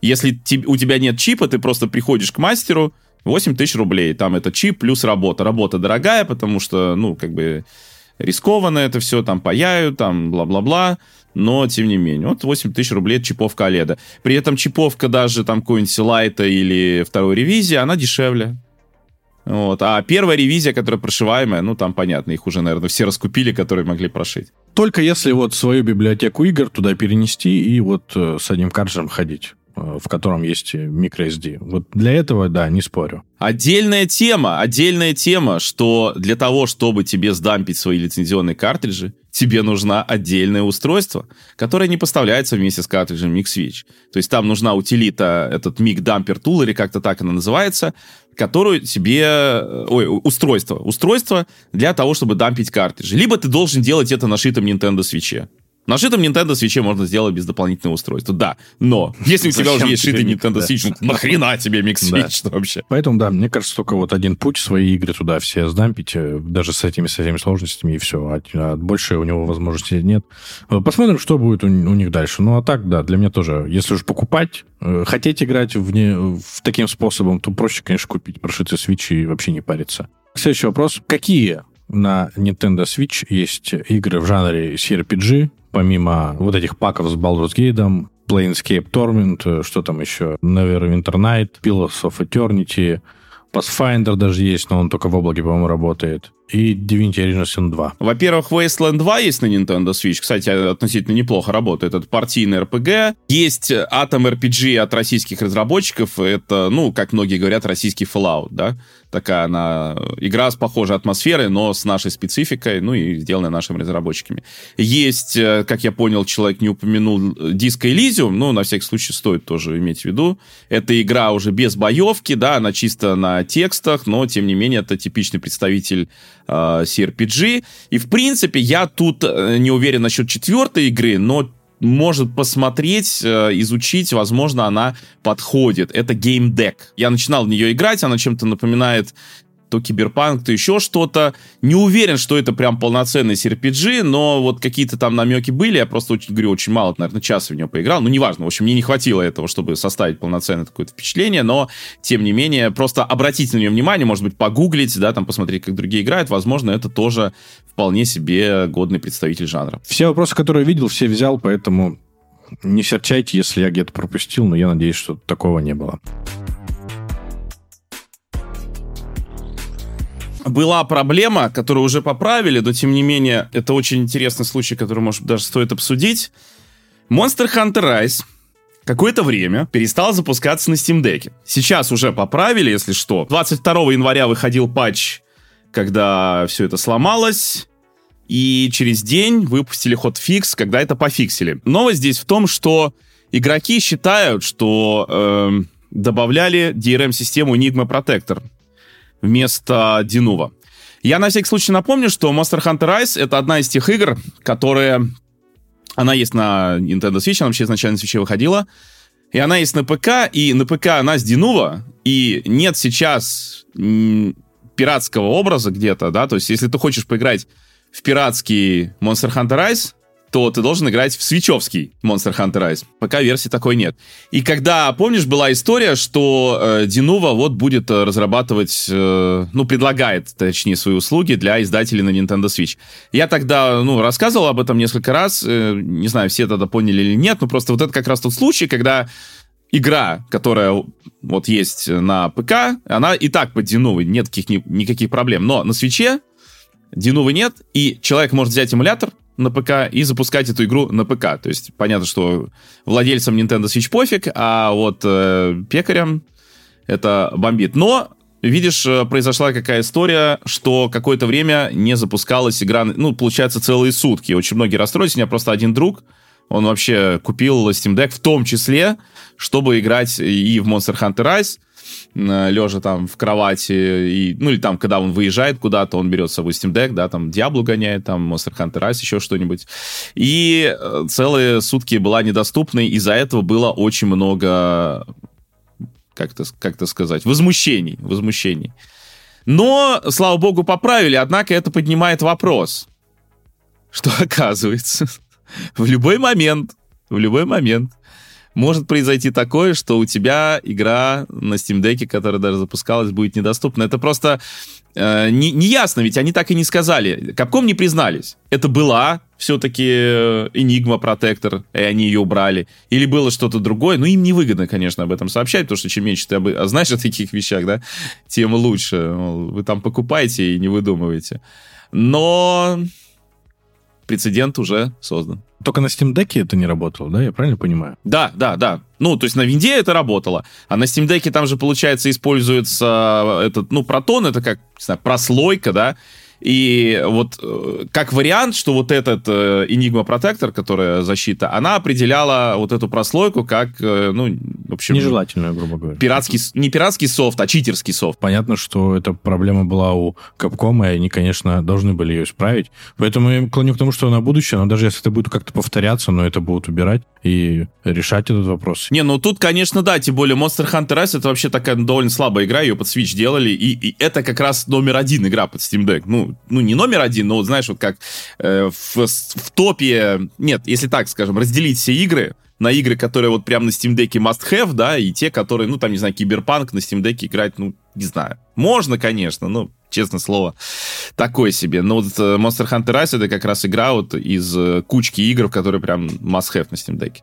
Если у тебя нет чипа, ты просто приходишь к мастеру, 8 тысяч рублей. Там это чип плюс работа. Работа дорогая, потому что, ну, как бы рискованно это все, там паяют, там бла-бла-бла. Но, тем не менее, вот 8 тысяч рублей чиповка Оледа. При этом чиповка даже там какой-нибудь Лайта или второй ревизии, она дешевле. Вот. А первая ревизия, которая прошиваемая, ну, там понятно, их уже, наверное, все раскупили, которые могли прошить. Только если вот свою библиотеку игр туда перенести и вот э, с одним картриджем ходить в котором есть microSD. Вот для этого, да, не спорю. Отдельная тема, отдельная тема, что для того, чтобы тебе сдампить свои лицензионные картриджи, тебе нужна отдельное устройство, которое не поставляется вместе с картриджем MixSwitch. То есть там нужна утилита, этот Mic Dumper Tool, или как-то так она называется, которую тебе... Э, ой, устройство. Устройство для того, чтобы дампить картриджи. Либо ты должен делать это на шитом Nintendo Switch. На шитом Nintendo Switch можно сделать без дополнительного устройства, да. Но если у тебя уже есть шитый Nintendo Switch, ну нахрена тебе Mix Switch да. *laughs* вообще? Поэтому, да, мне кажется, только вот один путь свои игры туда все сдампить, э, даже с этими, с этими сложностями, и все. А, а больше у него возможности нет. Э, посмотрим, что будет у, у них дальше. Ну, а так, да, для меня тоже, если уж покупать, э, хотеть играть в, не, в таким способом, то проще, конечно, купить прошитый Switch и вообще не париться. Следующий вопрос. Какие на Nintendo Switch есть игры в жанре CRPG, помимо вот этих паков с Baldur's Gate, Planescape Torment, э, что там еще, Neverwinter Night, Pillars of Eternity, Pathfinder даже есть, но он только в облаке, по-моему, работает. И Divinity Original Sin 2. Во-первых, Wasteland 2 есть на Nintendo Switch. Кстати, относительно неплохо работает. Это партийный RPG. Есть Atom RPG от российских разработчиков. Это, ну, как многие говорят, российский Fallout, да? Такая она... Игра с похожей атмосферой, но с нашей спецификой, ну, и сделанная нашими разработчиками. Есть, э, как я понял, человек не упомянул Disco Elysium, ну, на всякий случай стоит тоже иметь в виду. Это игра уже без боевки, да, она чисто на текстах, но, тем не менее, это типичный представитель э, CRPG. И, в принципе, я тут э, не уверен насчет четвертой игры, но может посмотреть, э, изучить, возможно, она подходит. Это Deck. Я начинал в нее играть, она чем-то напоминает то киберпанк, то еще что-то. Не уверен, что это прям полноценный CRPG, но вот какие-то там намеки были. Я просто, очень, говорю, очень мало, наверное, часа в него поиграл. Ну, неважно. В общем, мне не хватило этого, чтобы составить полноценное такое впечатление, но, тем не менее, просто обратите на нее внимание, может быть, погуглить, да, там посмотреть, как другие играют. Возможно, это тоже вполне себе годный представитель жанра. Все вопросы, которые видел, все взял, поэтому не серчайте, если я где-то пропустил, но я надеюсь, что такого не было. Была проблема, которую уже поправили, но тем не менее, это очень интересный случай, который, может, даже стоит обсудить. Monster Hunter Rise какое-то время перестал запускаться на Steam Deck. Сейчас уже поправили, если что. 22 января выходил патч, когда все это сломалось. И через день выпустили ход-фикс, когда это пофиксили. Новость здесь в том, что игроки считают, что э, добавляли DRM-систему Enigma Protector вместо Динува. Я на всякий случай напомню, что Monster Hunter Rise — это одна из тех игр, которые... Она есть на Nintendo Switch, она вообще изначально на Switch выходила. И она есть на ПК, и на ПК она с Динува, и нет сейчас пиратского образа где-то, да, то есть если ты хочешь поиграть в пиратский Monster Hunter Rise, то ты должен играть в свечевский Monster Hunter Rise. Пока версии такой нет. И когда, помнишь, была история, что э, Denuvo вот будет э, разрабатывать, э, ну, предлагает, точнее, свои услуги для издателей на Nintendo Switch. Я тогда, ну, рассказывал об этом несколько раз, э, не знаю, все тогда поняли или нет, но просто вот это как раз тот случай, когда игра, которая вот есть на ПК, она и так под Denuvo, нет каких, ни, никаких проблем. Но на свече Denuvo нет, и человек может взять эмулятор, на ПК и запускать эту игру на ПК. То есть понятно, что владельцам Nintendo Switch пофиг, а вот э, пекарям это бомбит. Но видишь, э, произошла какая история, что какое-то время не запускалась игра, ну, получается, целые сутки. Очень многие расстроились. У меня просто один друг, он вообще купил Steam Deck в том числе, чтобы играть и в Monster Hunter Rise, лежа там в кровати, и, ну или там, когда он выезжает куда-то, он берет с собой Steam Deck, да, там Diablo гоняет, там Monster Hunter Rise, еще что-нибудь. И э, целые сутки была недоступной, из-за этого было очень много, как-то как сказать, возмущений, возмущений. Но, слава богу, поправили, однако это поднимает вопрос, что *laughs* оказывается, в любой момент, в любой момент может произойти такое, что у тебя игра на Steam Deck, которая даже запускалась, будет недоступна. Это просто э, не, не ясно, ведь они так и не сказали. Капком не признались. Это была все-таки э, Enigma Protector, и они ее убрали. Или было что-то другое. Ну, им невыгодно, конечно, об этом сообщать, потому что чем меньше ты об... А знаешь о таких вещах, да, тем лучше. Вы там покупаете и не выдумываете. Но прецедент уже создан. Только на Steam Deck это не работало, да? Я правильно понимаю? Да, да, да. Ну, то есть на винде это работало, а на Steam Deck там же, получается, используется этот, ну, протон, это как, не знаю, прослойка, да, и вот э, как вариант, что вот этот э, Enigma Protector, которая защита, она определяла вот эту прослойку как, э, ну, в общем... Нежелательную, грубо говоря. Пиратский, не пиратский софт, а читерский софт. Понятно, что эта проблема была у Capcom, и они, конечно, должны были ее исправить. Поэтому я клоню к тому, что на будущее, но даже если это будет как-то повторяться, но это будут убирать и решать этот вопрос. Не, ну тут, конечно, да, тем более Monster Hunter Rise это вообще такая довольно слабая игра, ее под Switch делали, и, и это как раз номер один игра под Steam Deck. Ну, ну, не номер один, но вот знаешь, вот как э, в, в топе, нет, если так скажем, разделить все игры на игры, которые вот прям на Steam Deck must have, да, и те, которые, ну, там, не знаю, Киберпанк на Steam Deck играть, ну, не знаю. Можно, конечно, но, честное слово, такое себе. Но вот э, Monster Hunter Rise это как раз игра вот из э, кучки игр, которые прям must have на Steam Deck.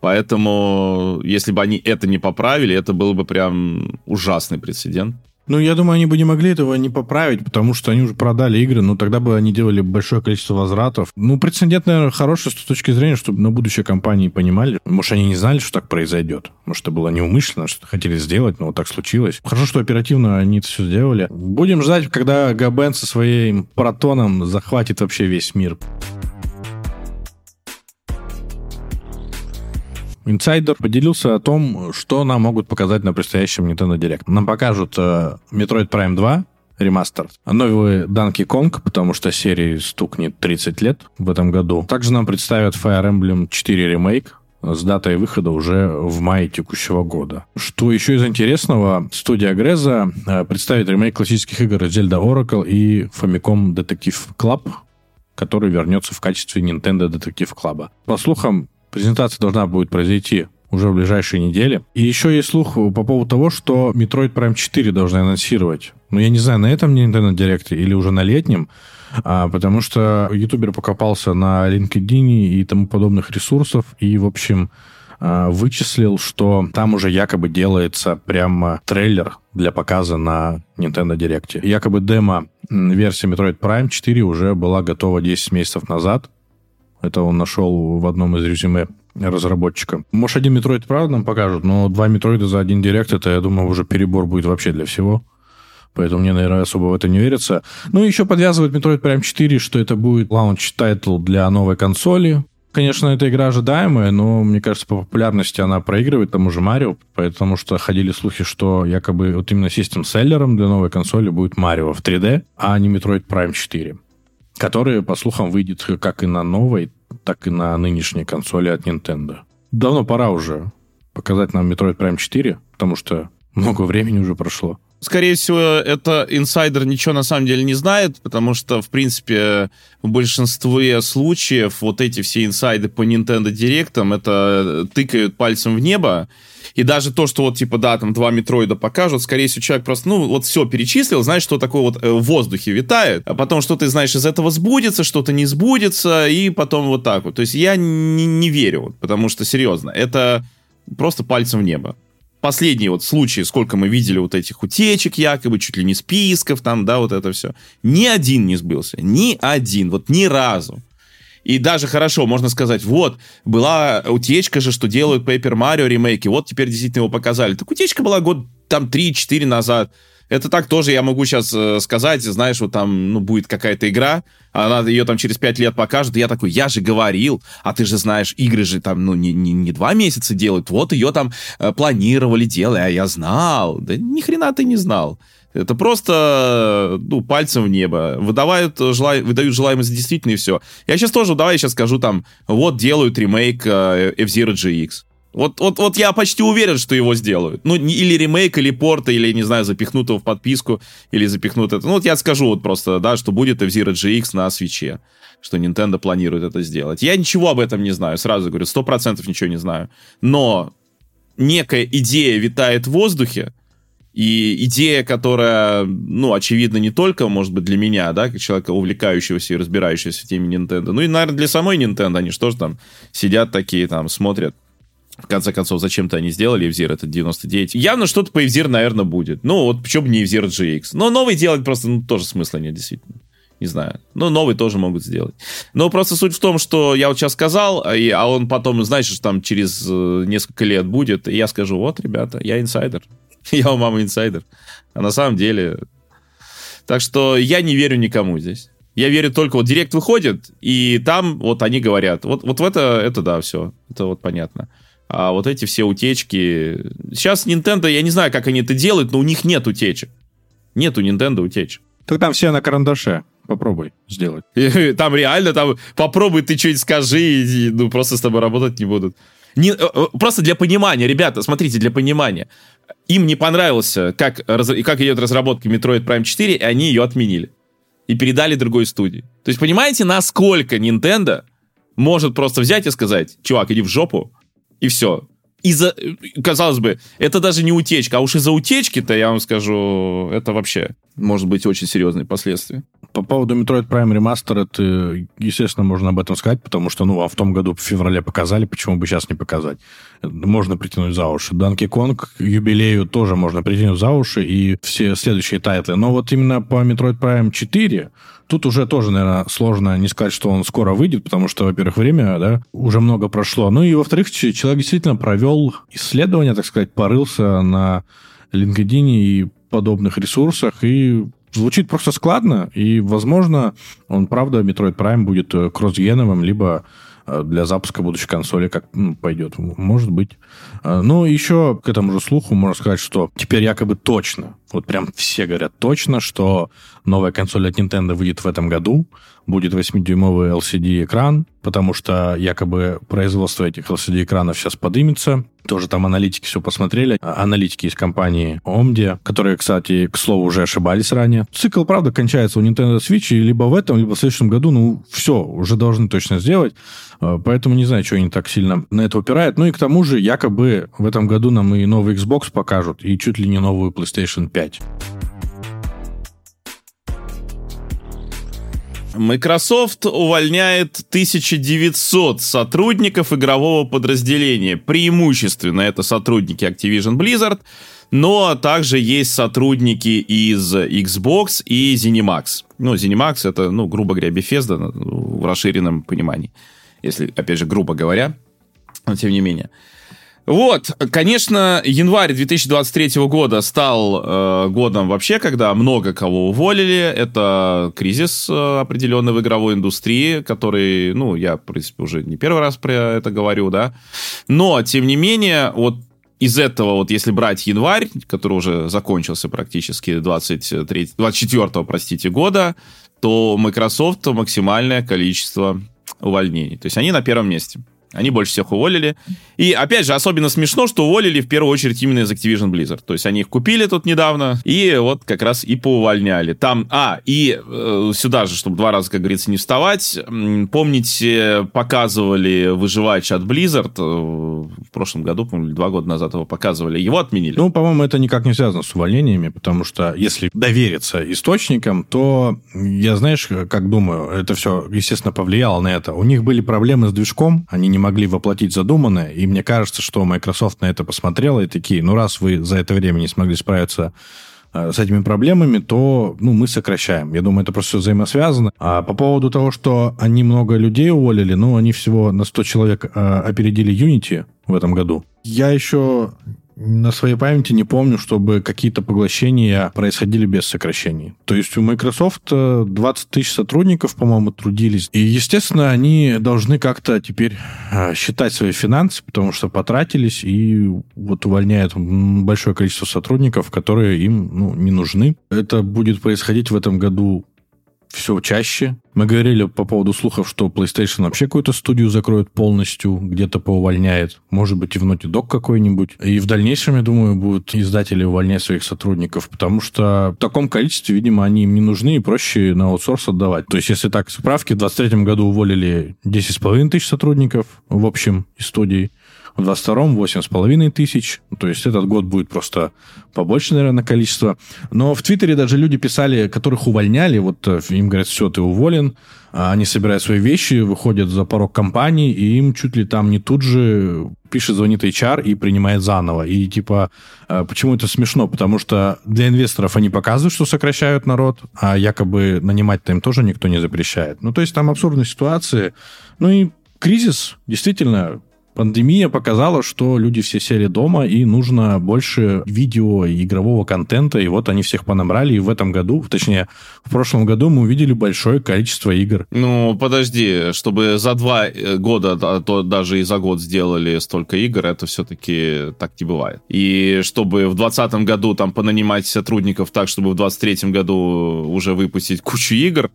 Поэтому, если бы они это не поправили, это был бы прям ужасный прецедент. Ну, я думаю, они бы не могли этого не поправить, потому что они уже продали игры, но тогда бы они делали большое количество возвратов. Ну, прецедент, наверное, хороший с точки зрения, чтобы на будущее компании понимали. Может, они не знали, что так произойдет. Может, это было неумышленно, что хотели сделать, но вот так случилось. Хорошо, что оперативно они это все сделали. Будем ждать, когда Габен со своим протоном захватит вообще весь мир. Инсайдер поделился о том, что нам могут показать на предстоящем Nintendo Direct. Нам покажут э, Metroid Prime 2, ремастер. Новый Donkey Kong, потому что серии стукнет 30 лет в этом году. Также нам представят Fire Emblem 4 ремейк, с датой выхода уже в мае текущего года. Что еще из интересного, студия Греза э, представит ремейк классических игр Zelda Oracle и Famicom Detective Club, который вернется в качестве Nintendo Detective Club. По слухам, Презентация должна будет произойти уже в ближайшие недели. И еще есть слух по поводу того, что Metroid Prime 4 должны анонсировать. Но я не знаю, на этом Nintendo Direct или уже на летнем, а, потому что ютубер покопался на LinkedIn и тому подобных ресурсов, и, в общем, а, вычислил, что там уже якобы делается прямо трейлер для показа на Nintendo Direct. Якобы демо версия Metroid Prime 4 уже была готова 10 месяцев назад, это он нашел в одном из резюме разработчика. Может, один Metroid правда нам покажут, но два Metroid а за один Direct, это, я думаю, уже перебор будет вообще для всего. Поэтому мне, наверное, особо в это не верится. Ну, еще подвязывает Metroid Prime 4, что это будет launch title для новой консоли. Конечно, эта игра ожидаемая, но, мне кажется, по популярности она проигрывает тому же Марио, потому что ходили слухи, что якобы вот именно system seller ом для новой консоли будет Марио в 3D, а не Metroid Prime 4 который, по слухам, выйдет как и на новой, так и на нынешней консоли от Nintendo. Давно пора уже показать нам Metroid Prime 4, потому что много времени уже прошло. Скорее всего, это инсайдер ничего на самом деле не знает, потому что, в принципе, в большинстве случаев вот эти все инсайды по Nintendo Direct это тыкают пальцем в небо, и даже то, что вот, типа, да, там два метроида покажут, скорее всего, человек просто, ну, вот все перечислил, знаешь, что такое вот э, в воздухе витает, а потом что ты знаешь из этого сбудется, что-то не сбудется, и потом вот так вот. То есть я не, не верю, потому что, серьезно, это просто пальцем в небо последние вот случаи, сколько мы видели вот этих утечек якобы, чуть ли не списков там, да, вот это все. Ни один не сбылся. Ни один. Вот ни разу. И даже хорошо, можно сказать, вот, была утечка же, что делают Paper Mario ремейки, вот теперь действительно его показали. Так утечка была год там 3-4 назад. Это так тоже я могу сейчас э, сказать, знаешь, вот там, ну, будет какая-то игра, она ее там через пять лет покажет, и я такой, я же говорил, а ты же знаешь, игры же там, ну, не, не, не два месяца делают, вот ее там э, планировали делать, а я знал. Да ни хрена ты не знал. Это просто, ну, пальцем в небо. Выдавают, желай, выдают желаемое за действительно и все. Я сейчас тоже, давай я сейчас скажу там, вот делают ремейк э, F-Zero GX. Вот, вот, вот я почти уверен, что его сделают. Ну, или ремейк, или порта, или, не знаю, запихнут его в подписку, или запихнут это. Ну, вот я скажу вот просто, да, что будет F-Zero GX на свече, что Nintendo планирует это сделать. Я ничего об этом не знаю, сразу говорю, сто процентов ничего не знаю. Но некая идея витает в воздухе, и идея, которая, ну, очевидно, не только, может быть, для меня, да, как человека, увлекающегося и разбирающегося в теме Nintendo, ну и, наверное, для самой Nintendo, они что же там сидят такие, там, смотрят, в конце концов, зачем-то они сделали Evzir этот 99. Явно что-то по Evzir, наверное, будет. Ну, вот почему бы не Evzir GX. Но новый делать просто, ну, тоже смысла нет, действительно. Не знаю. Но новый тоже могут сделать. Но просто суть в том, что я вот сейчас сказал, а, а он потом, знаешь, там через э, несколько лет будет, и я скажу, вот, ребята, я инсайдер. *laughs* я у мамы инсайдер. А на самом деле... Так что я не верю никому здесь. Я верю только, вот Директ выходит, и там вот они говорят. Вот, вот в это, это да, все. Это вот понятно. А вот эти все утечки... Сейчас Nintendo, я не знаю, как они это делают, но у них нет утечек. Нет у Nintendo утечек. Так там все на карандаше. Попробуй сделать. *laughs* Там реально, там попробуй ты что-нибудь скажи, и, ну просто с тобой работать не будут. Не, э, э, просто для понимания, ребята, смотрите, для понимания. Им не понравился, как, как идет разработка Metroid Prime 4, и они ее отменили. И передали другой студии. То есть, понимаете, насколько Nintendo может просто взять и сказать, чувак, иди в жопу, и все. Из-за, казалось бы, это даже не утечка, а уж из-за утечки-то, я вам скажу, это вообще может быть очень серьезные последствия. По поводу Metroid Prime Remaster, это, естественно, можно об этом сказать, потому что, ну, а в том году в феврале показали, почему бы сейчас не показать? Можно притянуть за уши. Donkey Kong юбилею тоже можно притянуть за уши, и все следующие тайтлы. Но вот именно по Metroid Prime 4 Тут уже тоже, наверное, сложно не сказать, что он скоро выйдет, потому что, во-первых, время, да, уже много прошло. Ну и, во-вторых, человек действительно провел исследование, так сказать, порылся на LinkedIn и подобных ресурсах, и звучит просто складно, и, возможно, он, правда, Metroid Prime будет э, кросс-геновым, либо э, для запуска будущей консоли как ну, пойдет. Может быть. Э, ну, еще к этому же слуху можно сказать, что теперь якобы точно, вот прям все говорят точно, что новая консоль от Nintendo выйдет в этом году, будет 8-дюймовый LCD-экран, потому что якобы производство этих LCD-экранов сейчас подымется. Тоже там аналитики все посмотрели. Аналитики из компании Omdia, которые, кстати, к слову, уже ошибались ранее. Цикл, правда, кончается у Nintendo Switch, и либо в этом, либо в следующем году, ну, все, уже должны точно сделать. А, поэтому не знаю, что они так сильно на это упирают. Ну и к тому же, якобы в этом году нам и новый Xbox покажут, и чуть ли не новую PlayStation 5. Microsoft увольняет 1900 сотрудников игрового подразделения. Преимущественно это сотрудники Activision Blizzard, но также есть сотрудники из Xbox и ZeniMax. Ну, ZeniMax это, ну, грубо говоря, Bethesda в расширенном понимании. Если, опять же, грубо говоря, но тем не менее. Вот, конечно, январь 2023 года стал э, годом вообще, когда много кого уволили. Это кризис э, определенный в игровой индустрии, который, ну, я, в принципе, уже не первый раз про это говорю, да. Но, тем не менее, вот из этого, вот если брать январь, который уже закончился практически 23, 24 простите, года, то Microsoft максимальное количество увольнений. То есть они на первом месте. Они больше всех уволили. И, опять же, особенно смешно, что уволили в первую очередь именно из Activision Blizzard. То есть они их купили тут недавно, и вот как раз и поувольняли. Там, а, и э, сюда же, чтобы два раза, как говорится, не вставать, помните, показывали выживач от Blizzard э, в прошлом году, по-моему, два года назад его показывали, его отменили. Ну, по-моему, это никак не связано с увольнениями, потому что если довериться источникам, то я, знаешь, как думаю, это все, естественно, повлияло на это. У них были проблемы с движком, они не не могли воплотить задуманное, и мне кажется, что Microsoft на это посмотрела и такие, ну, раз вы за это время не смогли справиться э, с этими проблемами, то ну, мы сокращаем. Я думаю, это просто все взаимосвязано. А по поводу того, что они много людей уволили, ну, они всего на 100 человек э, опередили Unity в этом году. Я еще на своей памяти не помню, чтобы какие-то поглощения происходили без сокращений. То есть у Microsoft 20 э, тысяч сотрудников, по-моему, трудились. И, естественно, они должны как-то теперь э, считать свои финансы, потому что потратились и вот увольняют большое количество сотрудников, которые им ну, не нужны. Это будет происходить в этом году все чаще. Мы говорили по поводу слухов, что PlayStation вообще какую-то студию закроет полностью, где-то поувольняет. Может быть, и в Naughty Dog какой-нибудь. И в дальнейшем, я думаю, будут издатели увольнять своих сотрудников, потому что в таком количестве, видимо, они им не нужны и проще на аутсорс отдавать. То есть, если так, справки, в 2023 году уволили 10,5 тысяч сотрудников в общем из студий, в 22-м 8,5 тысяч. То есть этот год будет просто побольше, наверное, количество. Но в Твиттере даже люди писали, которых увольняли, вот э, им говорят, все, ты уволен, а они собирают свои вещи, выходят за порог компании, и им чуть ли там не тут же пишет, звонит HR и принимает заново. И типа, э, почему это смешно? Потому что для инвесторов они показывают, что сокращают народ, а якобы нанимать-то им тоже никто не запрещает. Ну, то есть там абсурдные ситуации. Ну и кризис, действительно, Пандемия показала, что люди все сели дома, и нужно больше видео и игрового контента, и вот они всех понабрали, и в этом году, точнее, в прошлом году мы увидели большое количество игр. Ну, подожди, чтобы за два э, года, а то даже и за год сделали столько игр, это все-таки так не бывает. И чтобы в 2020 году там понанимать сотрудников так, чтобы в 2023 году уже выпустить кучу игр,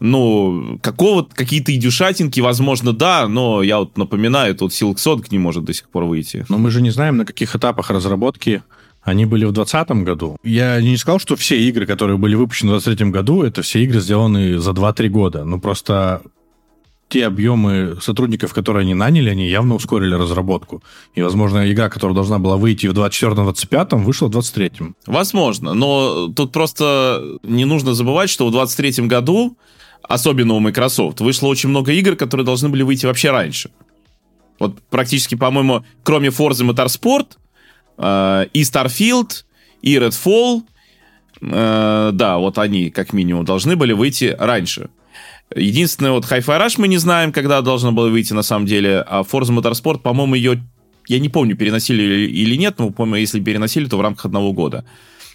ну, какого какие-то идюшатинки, возможно, да, но я вот напоминаю, тут Silksong не может до сих пор выйти. Но мы же не знаем, на каких этапах разработки они были в 2020 году. Я не сказал, что все игры, которые были выпущены в 2023 году, это все игры, сделаны за 2-3 года. Ну, просто те объемы сотрудников, которые они наняли, они явно ускорили разработку. И, возможно, игра, которая должна была выйти в 24-25, вышла в 23-м. Возможно, но тут просто не нужно забывать, что в 23-м году, особенно у Microsoft, вышло очень много игр, которые должны были выйти вообще раньше. Вот практически, по-моему, кроме Forza Motorsport, э, и Starfield, и Redfall, э, да, вот они, как минимум, должны были выйти раньше. Единственное, вот Hi-Fi Rush мы не знаем, когда должна была выйти на самом деле, а Forza Motorsport, по-моему, ее, я не помню, переносили или нет, но, по-моему, если переносили, то в рамках одного года.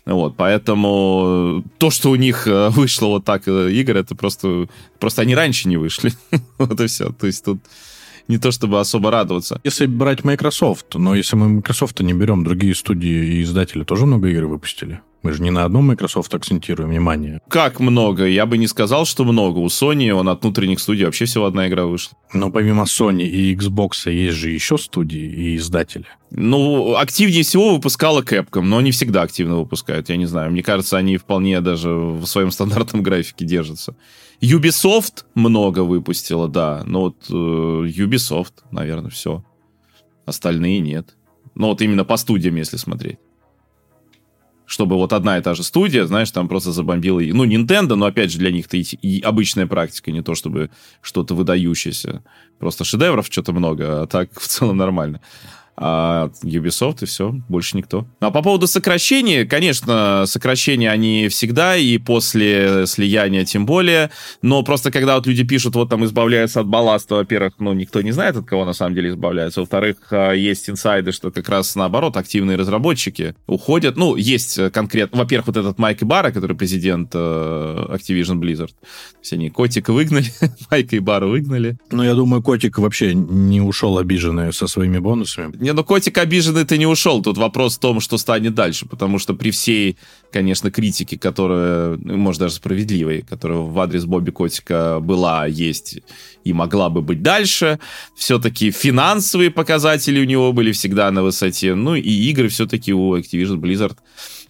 Вот, поэтому то, что у них э, *laughs* вышло вот так э, игры, это просто, просто они раньше не вышли. *laughs* вот и все. То есть тут не то чтобы особо радоваться. Если брать Microsoft, но если мы Microsoft не берем, другие студии и издатели тоже много игр выпустили. Мы же не на одном Microsoft акцентируем внимание. Как много? Я бы не сказал, что много. У Sony, он от внутренних студий вообще всего одна игра вышла. Но помимо Sony и Xbox есть же еще студии и издатели. Ну, активнее всего выпускала Capcom, но они всегда активно выпускают, я не знаю. Мне кажется, они вполне даже в своем стандартном *laughs* графике держатся. Ubisoft много выпустила, да. Но вот э, Ubisoft, наверное, все. Остальные нет. Но вот именно по студиям, если смотреть чтобы вот одна и та же студия, знаешь, там просто забомбила... Ну, Nintendo, но опять же для них это и, и обычная практика, не то чтобы что-то выдающееся. Просто шедевров что-то много, а так в целом нормально а Ubisoft и все, больше никто. А по поводу сокращения, конечно, сокращения они всегда, и после слияния тем более, но просто когда вот люди пишут, вот там избавляются от балласта, во-первых, ну, никто не знает, от кого на самом деле избавляются, во-вторых, а, есть инсайды, что как раз наоборот, активные разработчики уходят, ну, есть конкретно, во-первых, вот этот Майк Ибара, который президент э, Activision Blizzard, есть они Котика выгнали, *laughs* Майка Ибара выгнали. Ну, я думаю, Котик вообще не ушел обиженный со своими бонусами. Не, ну котик обиженный ты не ушел. Тут вопрос в том, что станет дальше. Потому что при всей, конечно, критике, которая, ну, может, даже справедливой, которая в адрес Бобби Котика была, есть и могла бы быть дальше, все-таки финансовые показатели у него были всегда на высоте. Ну и игры все-таки у Activision Blizzard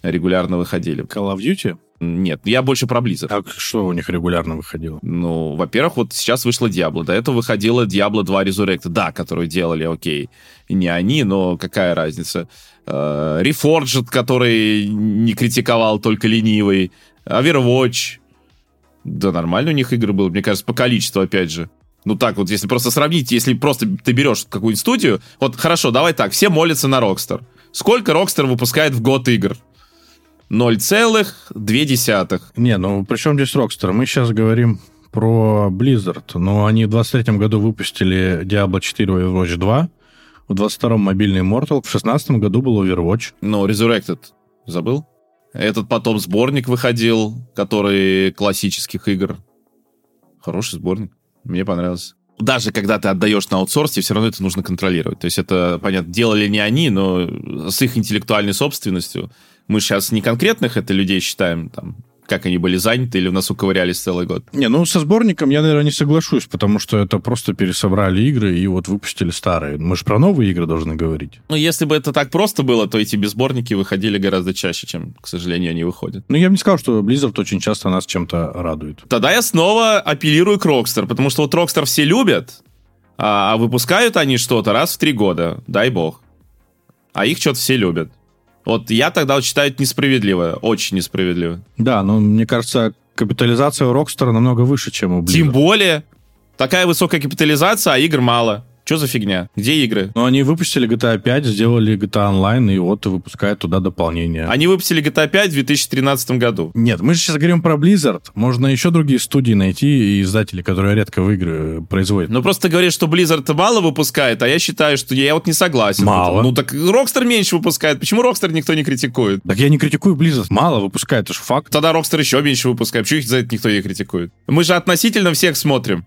регулярно выходили. Call of Duty? Нет, я больше про Blizzard. А что у них регулярно выходило? Ну, во-первых, вот сейчас вышла Diablo. До этого выходила Diablo 2 Resurrect. Да, которую делали, окей. И не они, но какая разница. Uh, Reforged, который не критиковал, только ленивый. Overwatch. Да, нормально у них игры было, мне кажется, по количеству, опять же. Ну так вот, если просто сравнить, если просто ты берешь какую-нибудь студию, вот хорошо, давай так, все молятся на Rockstar. Сколько Rockstar выпускает в год игр? 0,2. Не, ну при чем здесь Rockstar? Мы сейчас говорим про Blizzard. Но они в 23 году выпустили Diablo 4 и Overwatch 2. В 22-м мобильный Immortal. В 16 году был Overwatch. Ну, Resurrected. Забыл? Этот потом сборник выходил, который классических игр. Хороший сборник. Мне понравился. Даже когда ты отдаешь на аутсорсе, все равно это нужно контролировать. То есть это, понятно, делали не они, но с их интеллектуальной собственностью мы сейчас не конкретных это людей считаем, там, как они были заняты или в нас уковырялись целый год. Не, ну со сборником я, наверное, не соглашусь, потому что это просто пересобрали игры и вот выпустили старые. Мы же про новые игры должны говорить. Ну, если бы это так просто было, то эти безборники выходили гораздо чаще, чем, к сожалению, они выходят. Ну, я бы не сказал, что Blizzard очень часто нас чем-то радует. Тогда я снова апеллирую к Rockstar, потому что вот Rockstar все любят, а, а выпускают они что-то раз в три года, дай бог. А их что-то все любят. Вот я тогда вот считаю это несправедливо, очень несправедливо. Да, но мне кажется, капитализация у Rockstar намного выше, чем у Blizzard. Тем более, такая высокая капитализация, а игр мало. Что за фигня? Где игры? Ну, они выпустили GTA 5, сделали GTA Online, и вот выпускают туда дополнение. Они выпустили GTA 5 в 2013 году. Нет, мы же сейчас говорим про Blizzard. Можно еще другие студии найти и издатели, которые редко в игры производят. Ну, просто говоришь, что Blizzard мало выпускает, а я считаю, что я вот не согласен. Мало. Ну, так Rockstar меньше выпускает. Почему Rockstar никто не критикует? Так я не критикую Blizzard. Мало выпускает, это же факт. Тогда Rockstar еще меньше выпускает. Почему их за это никто не критикует? Мы же относительно всех смотрим.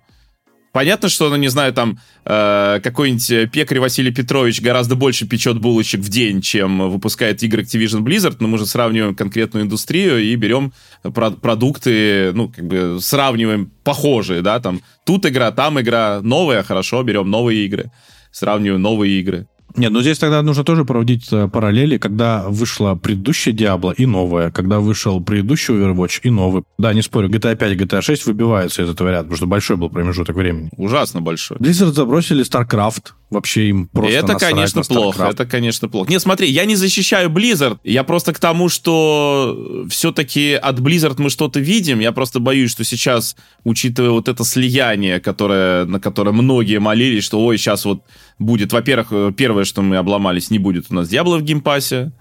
Понятно, что, ну, не знаю, там э, какой-нибудь пекарь Василий Петрович гораздо больше печет булочек в день, чем выпускает игры Activision Blizzard, но мы же сравниваем конкретную индустрию и берем про- продукты, ну, как бы сравниваем похожие, да, там тут игра, там игра, новая, хорошо, берем новые игры, сравниваем новые игры. Нет, ну здесь тогда нужно тоже проводить э, параллели, когда вышла предыдущая Diablo и новая, когда вышел предыдущий Overwatch и новый. Да, не спорю, GTA 5 и GTA 6 выбиваются из этого ряда, потому что большой был промежуток времени. Ужасно большой. Blizzard забросили StarCraft, вообще им просто Это, конечно, плохо. Это, конечно, плохо. Не, смотри, я не защищаю Blizzard. Я просто к тому, что все-таки от Blizzard мы что-то видим. Я просто боюсь, что сейчас, учитывая вот это слияние, которое, на которое многие молились, что ой, сейчас вот будет, во-первых, э, первое, что мы обломались, не будет у нас Diablo в Game Pass е,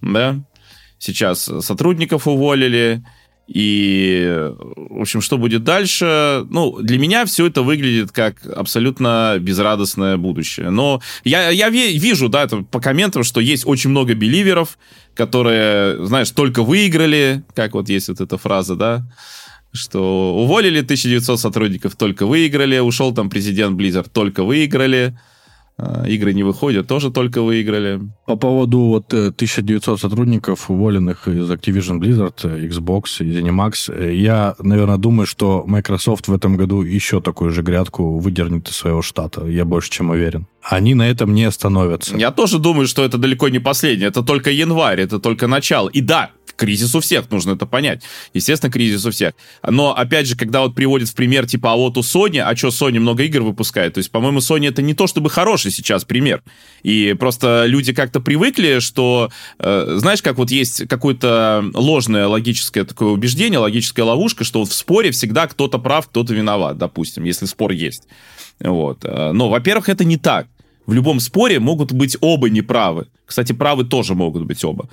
да, сейчас сотрудников уволили, и, в общем, что будет дальше? Ну, для меня все это выглядит как абсолютно безрадостное будущее. Но я, я вижу, да, это по комментам, что есть очень много беливеров, которые, знаешь, только выиграли, как вот есть вот эта фраза, да, что уволили 1900 сотрудников, только выиграли, ушел там президент Blizzard, только выиграли. А, игры не выходят, тоже только выиграли. По поводу вот 1900 э, сотрудников, уволенных из Activision Blizzard, э, Xbox и ZeniMax, э, я, наверное, думаю, что Microsoft в этом году еще такую же грядку выдернет из своего штата. Я больше чем уверен. Они на этом не остановятся. Я тоже думаю, что это далеко не последнее. Это только январь, это только начало. И да, кризис у всех, нужно это понять. Естественно, кризис у всех. Но, опять же, когда вот приводит в пример, типа, а вот у Sony, а что Sony много игр выпускает? То есть, по-моему, Sony это не то чтобы хороший сейчас пример. И просто люди как-то привыкли, что, э, знаешь, как вот есть какое-то ложное логическое такое убеждение, логическая ловушка, что вот в споре всегда кто-то прав, кто-то виноват, допустим, если спор есть. Вот. Э, но, во-первых, это не так. В любом споре могут быть оба неправы. Кстати, правы тоже могут быть оба.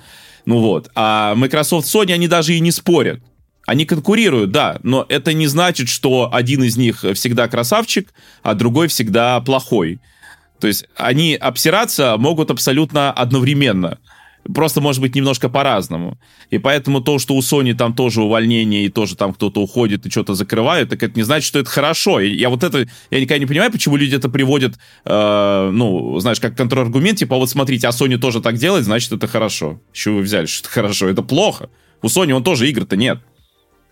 Ну вот. А Microsoft Sony, они даже и не спорят. Они конкурируют, да, но это не значит, что один из них всегда красавчик, а другой всегда плохой. То есть они обсираться могут абсолютно одновременно. Просто, может быть, немножко по-разному. И поэтому то, что у Sony там тоже увольнение, и тоже там кто-то уходит и что-то закрывают, так это не значит, что это хорошо. И я вот это, я никогда не понимаю, почему люди это приводят, э, ну, знаешь, как контраргумент, типа, вот смотрите, а Sony тоже так делает, значит, это хорошо. Еще вы взяли, что это хорошо? Это плохо. У Sony он тоже игр-то нет.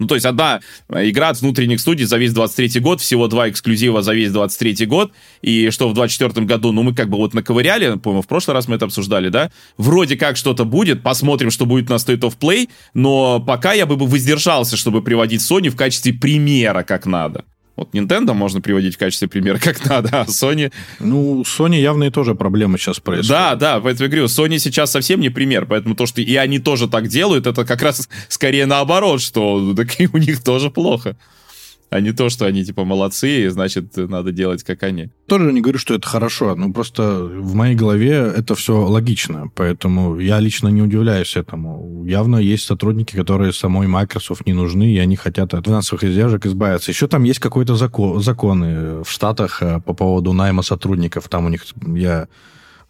Ну, то есть одна игра от внутренних студий за весь 23 год, всего два эксклюзива за весь 23 год, и что в 24 году, ну, мы как бы вот наковыряли, по-моему, в прошлый раз мы это обсуждали, да, вроде как что-то будет, посмотрим, что будет на State of Play, но пока я бы воздержался, чтобы приводить Sony в качестве примера как надо. Вот Nintendo можно приводить в качестве примера как надо, а Sony... Ну, Sony явные тоже проблемы сейчас происходят. Да, да, поэтому я говорю, Sony сейчас совсем не пример, поэтому то, что и они тоже так делают, это как раз скорее наоборот, что так и у них тоже плохо а не то, что они типа молодцы, и значит, надо делать, как они. Тоже не говорю, что это хорошо, ну просто в моей голове это все логично, поэтому я лично не удивляюсь этому. Явно есть сотрудники, которые самой Microsoft не нужны, и они хотят от финансовых издержек избавиться. Еще там есть какой-то закон, законы в Штатах э, по поводу найма сотрудников, там у них, я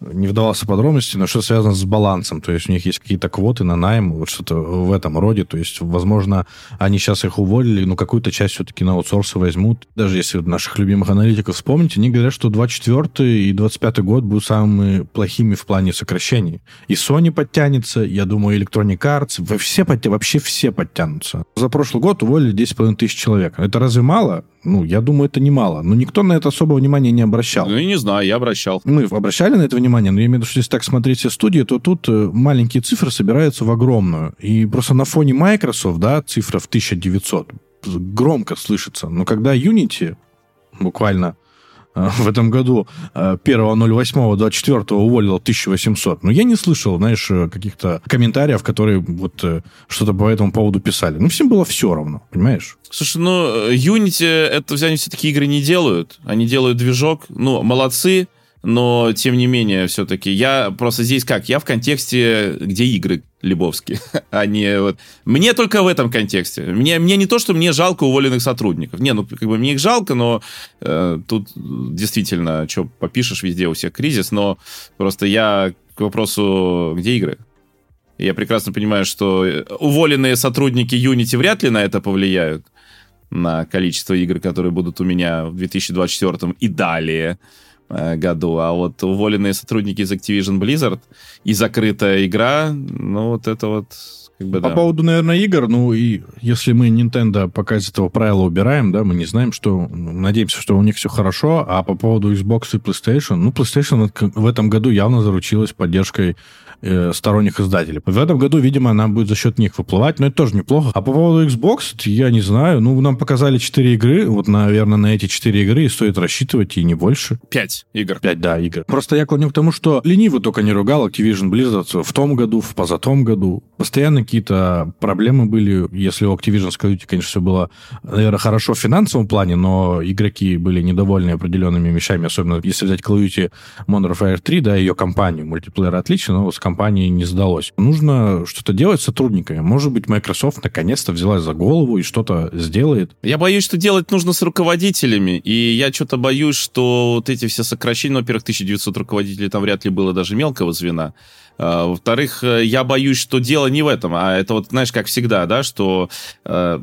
не вдавался в подробности, но что связано с балансом. То есть у них есть какие-то квоты на найм, вот что-то в этом роде. То есть, возможно, они сейчас их уволили, но какую-то часть все-таки на аутсорсы возьмут. Даже если наших любимых аналитиков вспомнить, они говорят, что 24 и 25 год будут самыми плохими в плане сокращений. И Sony подтянется, я думаю, Electronic Arts, все подтя... вообще все подтянутся. За прошлый год уволили 10,5 тысяч человек. Это разве мало? Ну, я думаю, это немало. Но никто на это особого внимания не обращал. Ну, я не знаю, я обращал. Мы обращали на это внимание, но я имею в виду, что если так смотреть все студии, то тут э, маленькие цифры собираются в огромную. И просто на фоне Microsoft, да, цифра в 1900 громко слышится. Но когда Unity буквально Э, в этом году 1.08.24 э, уволил 1800. Но я не слышал, знаешь, каких-то комментариев, которые вот что-то по этому поводу писали. Ну, всем было все равно, понимаешь? Слушай, ну, Unity, это они все-таки игры не делают. Они делают движок. Ну, молодцы но тем не менее все-таки я просто здесь как? Я в контексте где игры Лебовские, *laughs* а не вот. Мне только в этом контексте. Мне мне не то что мне жалко уволенных сотрудников. Не ну как бы мне их жалко но э, тут действительно что попишешь везде у всех кризис но просто я к вопросу где игры? Я прекрасно понимаю что уволенные сотрудники Unity вряд ли на это повлияют на количество игр которые будут у меня в 2024 и далее. Э, году, а вот уволенные сотрудники из Activision Blizzard и закрытая игра, ну вот это вот Как бы, По да. поводу, наверное, игр, ну и если мы Nintendo пока из этого правила убираем, да, мы не знаем, что... Надеемся, что у них все хорошо, а по поводу Xbox и PlayStation, ну, PlayStation в этом году явно заручилась поддержкой э, сторонних издателей. В этом году, видимо, она будет за счет них выплывать, но это тоже неплохо. А по поводу Xbox, я не знаю, ну, нам показали 4 игры, вот, наверное, на эти 4 игры и стоит рассчитывать, и не больше. Пять игр. 5, да, игр. Просто я клоню к тому, что ленивый только не ругал Activision Blizzard в том году, в позатом году. Постоянно какие-то проблемы были. Если у Activision с Call of Duty, конечно, все было, наверное, хорошо в финансовом плане, но игроки были недовольны определенными вещами, особенно если взять Call of Duty Modern Warfare 3, да, ее компанию. Мультиплеер отлично, но с компанией не сдалось. Нужно что-то делать с сотрудниками. Может быть, Microsoft наконец-то взялась за голову и что-то сделает. Я боюсь, что делать нужно с руководителями, и я что-то боюсь, что вот эти все сокращения, ну, во-первых, 1900 руководителей там вряд ли было даже мелкого звена, а, во-вторых, э, я боюсь, что дело не в этом, а это вот, знаешь, как всегда, да, что э,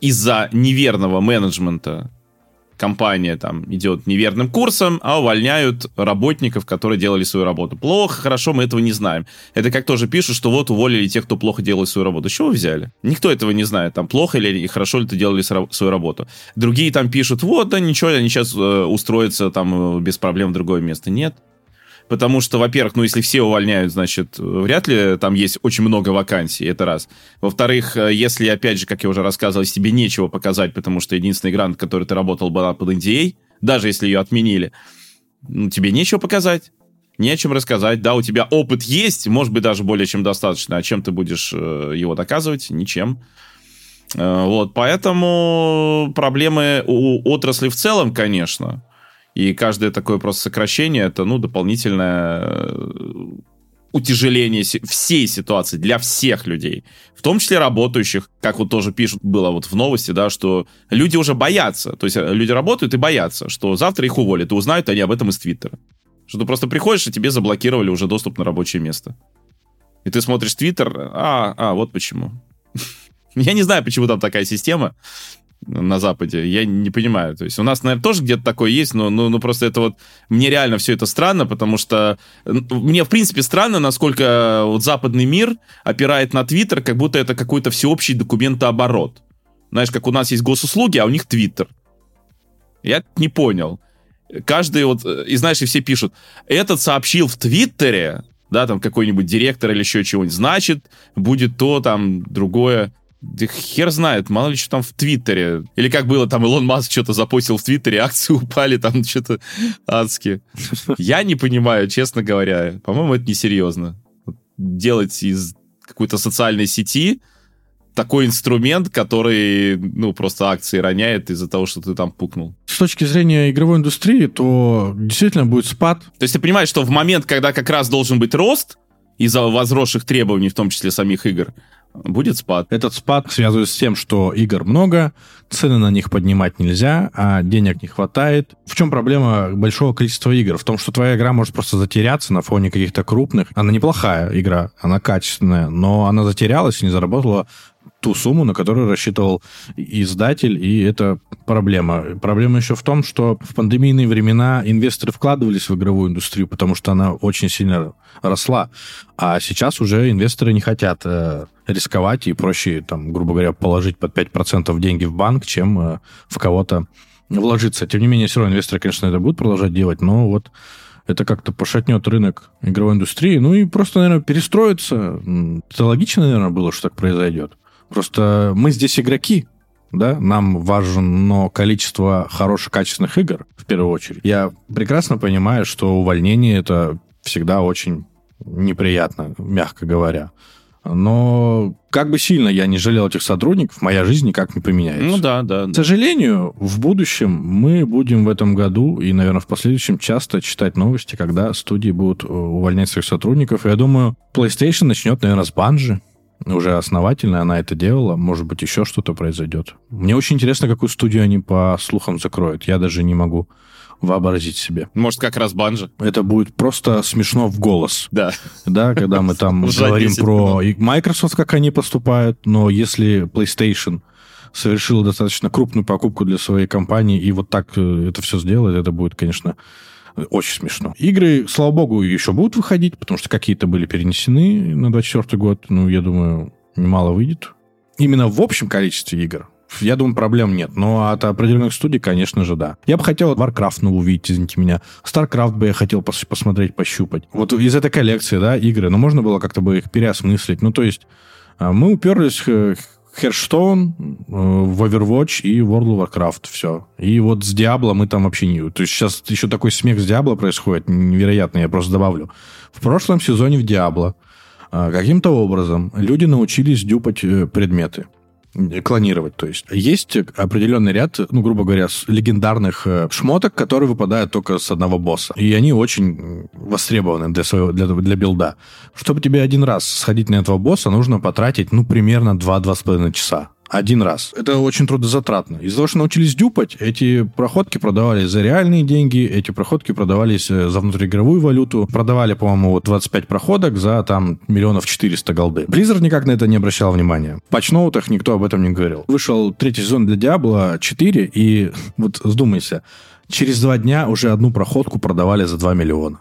из-за неверного менеджмента компания там идет неверным курсом, а увольняют работников, которые делали свою работу. Плохо, хорошо, мы этого не знаем. Это как тоже пишут, что вот уволили тех, кто плохо делал свою работу. С чего взяли? Никто этого не знает, там плохо или хорошо ли ты делали свою работу. Другие там пишут, вот, да ничего, они сейчас э, устроятся там э, без проблем в другое место. Нет. Потому что, во-первых, ну, если все увольняют, значит, вряд ли там есть очень много вакансий, это раз. Во-вторых, э, если, опять же, как я уже рассказывал, тебе нечего показать, потому что единственный грант, который ты работал, была под NDA, даже если ее отменили, ну, тебе нечего показать. Не о чем рассказать. Да, у тебя опыт есть, может быть, даже более чем достаточно. А чем ты будешь э, его доказывать? Ничем. Э, вот, поэтому проблемы у отрасли в целом, конечно. И каждое такое просто сокращение это, ну, дополнительное э, утяжеление всей ситуации для всех людей, в том числе работающих, как вот тоже пишут, было вот в новости, да, что люди уже боятся, то есть э, люди работают и боятся, что завтра их уволят, и узнают они об этом из Твиттера. Что ты просто приходишь, и тебе заблокировали уже доступ на рабочее место. И ты смотришь Твиттер, а, а, вот почему. *laughs* Я не знаю, почему там такая система на Западе. Я не понимаю. То есть у нас, наверное, тоже где-то такое есть, но ну, ну просто это вот... Мне реально все это странно, потому что мне, в принципе, странно, насколько вот западный мир опирает на Твиттер, как будто это какой-то всеобщий документооборот. Знаешь, как у нас есть госуслуги, а у них Твиттер. Я не понял. Каждый вот... И знаешь, и все пишут, этот сообщил в Твиттере, да, там какой-нибудь директор или еще чего-нибудь, значит, будет то, там, другое. Хер знает, мало ли что там в Твиттере. Или как было, там Илон Маск что-то запустил в Твиттере, *laughs* акции упали, там что-то адски. Я не понимаю, честно говоря. По-моему, это несерьезно. Делать из какой-то социальной сети такой инструмент, который, ну, просто акции роняет из-за того, что ты там пукнул. С точки зрения игровой индустрии, то действительно будет спад. То есть ты понимаешь, что в момент, когда как раз должен быть рост из-за возросших требований, в том числе самих игр, будет спад. Этот спад связывается с тем, что игр много, цены на них поднимать нельзя, а денег не хватает. В чем проблема большого количества игр? В том, что твоя игра может просто затеряться на фоне каких-то крупных. Она неплохая игра, она качественная, но она затерялась и не заработала ту сумму, на которую рассчитывал издатель, и это проблема. Проблема еще в том, что в пандемийные времена инвесторы вкладывались в игровую индустрию, потому что она очень сильно росла, а сейчас уже инвесторы не хотят э, рисковать, и проще, там, грубо говоря, положить под 5% деньги в банк, чем э, в кого-то вложиться. Тем не менее, все равно инвесторы, конечно, это будут продолжать делать, но вот это как-то пошатнет рынок игровой индустрии, ну и просто, наверное, перестроиться. Это логично, наверное, было, что так произойдет. Просто мы здесь игроки, да, нам важно количество хороших, качественных игр, в первую очередь. Я прекрасно понимаю, что увольнение это всегда очень неприятно, мягко говоря. Но как бы сильно я не жалел этих сотрудников, моя жизнь никак не поменяется. Ну да, да. К сожалению, в будущем мы будем в этом году и, наверное, в последующем часто читать новости, когда студии будут увольнять своих сотрудников. И я думаю, PlayStation начнет, наверное, с банжи уже основательно она это делала. Может быть, еще что-то произойдет. Мне очень интересно, какую студию они по слухам закроют. Я даже не могу вообразить себе. Может, как раз банжа. Это будет просто смешно в голос. Да. Да, когда мы там *laughs* говорим про Microsoft, как они поступают, но если PlayStation совершила достаточно крупную покупку для своей компании и вот так это все сделает, это будет, конечно, очень смешно. Игры, слава богу, еще будут выходить, потому что какие-то были перенесены на 24 год. Ну, я думаю, немало выйдет. Именно в общем количестве игр я думаю, проблем нет. Но от определенных студий, конечно же, да. Я бы хотел Warcraft новую увидеть, извините меня. StarCraft бы я хотел пос посмотреть, пощупать. Вот из этой коллекции, да, игры, ну, можно было как-то бы их переосмыслить. Ну, то есть а, мы уперлись Э, в Overwatch и World of Warcraft. Все. И вот с Diablo мы там вообще не... То есть сейчас еще такой смех с Diablo происходит, невероятно, я просто добавлю. В прошлом сезоне в Diablo а, каким-то образом люди научились дюпать э, предметы клонировать. То есть есть определенный ряд, ну, грубо говоря, легендарных э, шмоток, которые выпадают только с одного босса. И они очень востребованы для, своего, для, для билда. Чтобы тебе один раз сходить на этого босса, нужно потратить, ну, примерно 2-2,5 часа один раз. Это очень трудозатратно. Из-за того, что научились дюпать, эти проходки продавались за реальные деньги, эти проходки продавались э, за внутриигровую валюту. Продавали, по-моему, 25 проходок за там миллионов 400 голды. Blizzard никак на это не обращал внимания. В патчноутах никто об этом не говорил. Вышел третий сезон для Diablo 4, и *laughs* вот вдумайся, через два дня уже одну проходку продавали за 2 миллиона.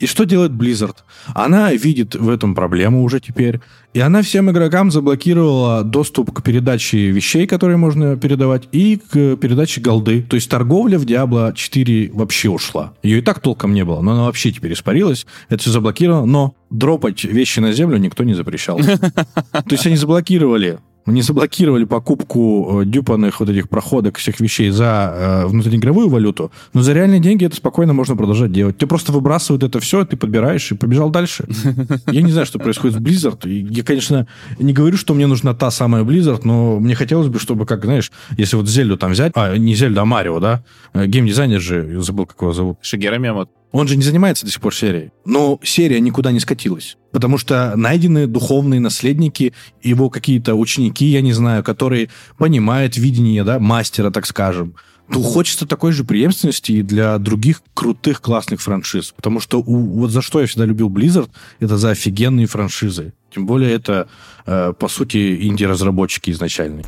И что делает Blizzard? Она видит в этом проблему уже теперь, и она всем игрокам заблокировала доступ к передаче вещей, которые можно передавать, и к передаче голды. То есть торговля в Diablo 4 вообще ушла. Ее и так толком не было, но она вообще теперь испарилась. Это все заблокировано, но дропать вещи на землю никто не запрещал. *laughs* То есть они заблокировали не заблокировали покупку э, дюпанных вот этих проходок, всех вещей за э, внутриигровую валюту, но за реальные деньги это спокойно можно продолжать делать. Ты просто выбрасывают это все, ты подбираешь и побежал дальше. *laughs* Я не знаю, что происходит в Blizzard. Я, конечно, не говорю, что мне нужна та самая Blizzard, но мне хотелось бы, чтобы, как, знаешь, если вот Зельду там взять, а, не Зельду, а Марио, да, э, геймдизайнер же, забыл, как его зовут. Шигера Мемот. Он же не занимается до сих пор серией. Но серия никуда не скатилась. Потому что найдены духовные наследники, его какие-то ученики, я не знаю, которые понимают видение, да, мастера, так скажем. Ну, хочется такой же преемственности и для других крутых, классных франшиз. Потому что у, вот за что я всегда любил Blizzard, это за офигенные франшизы. Тем более это, э, по сути, инди-разработчики изначальные.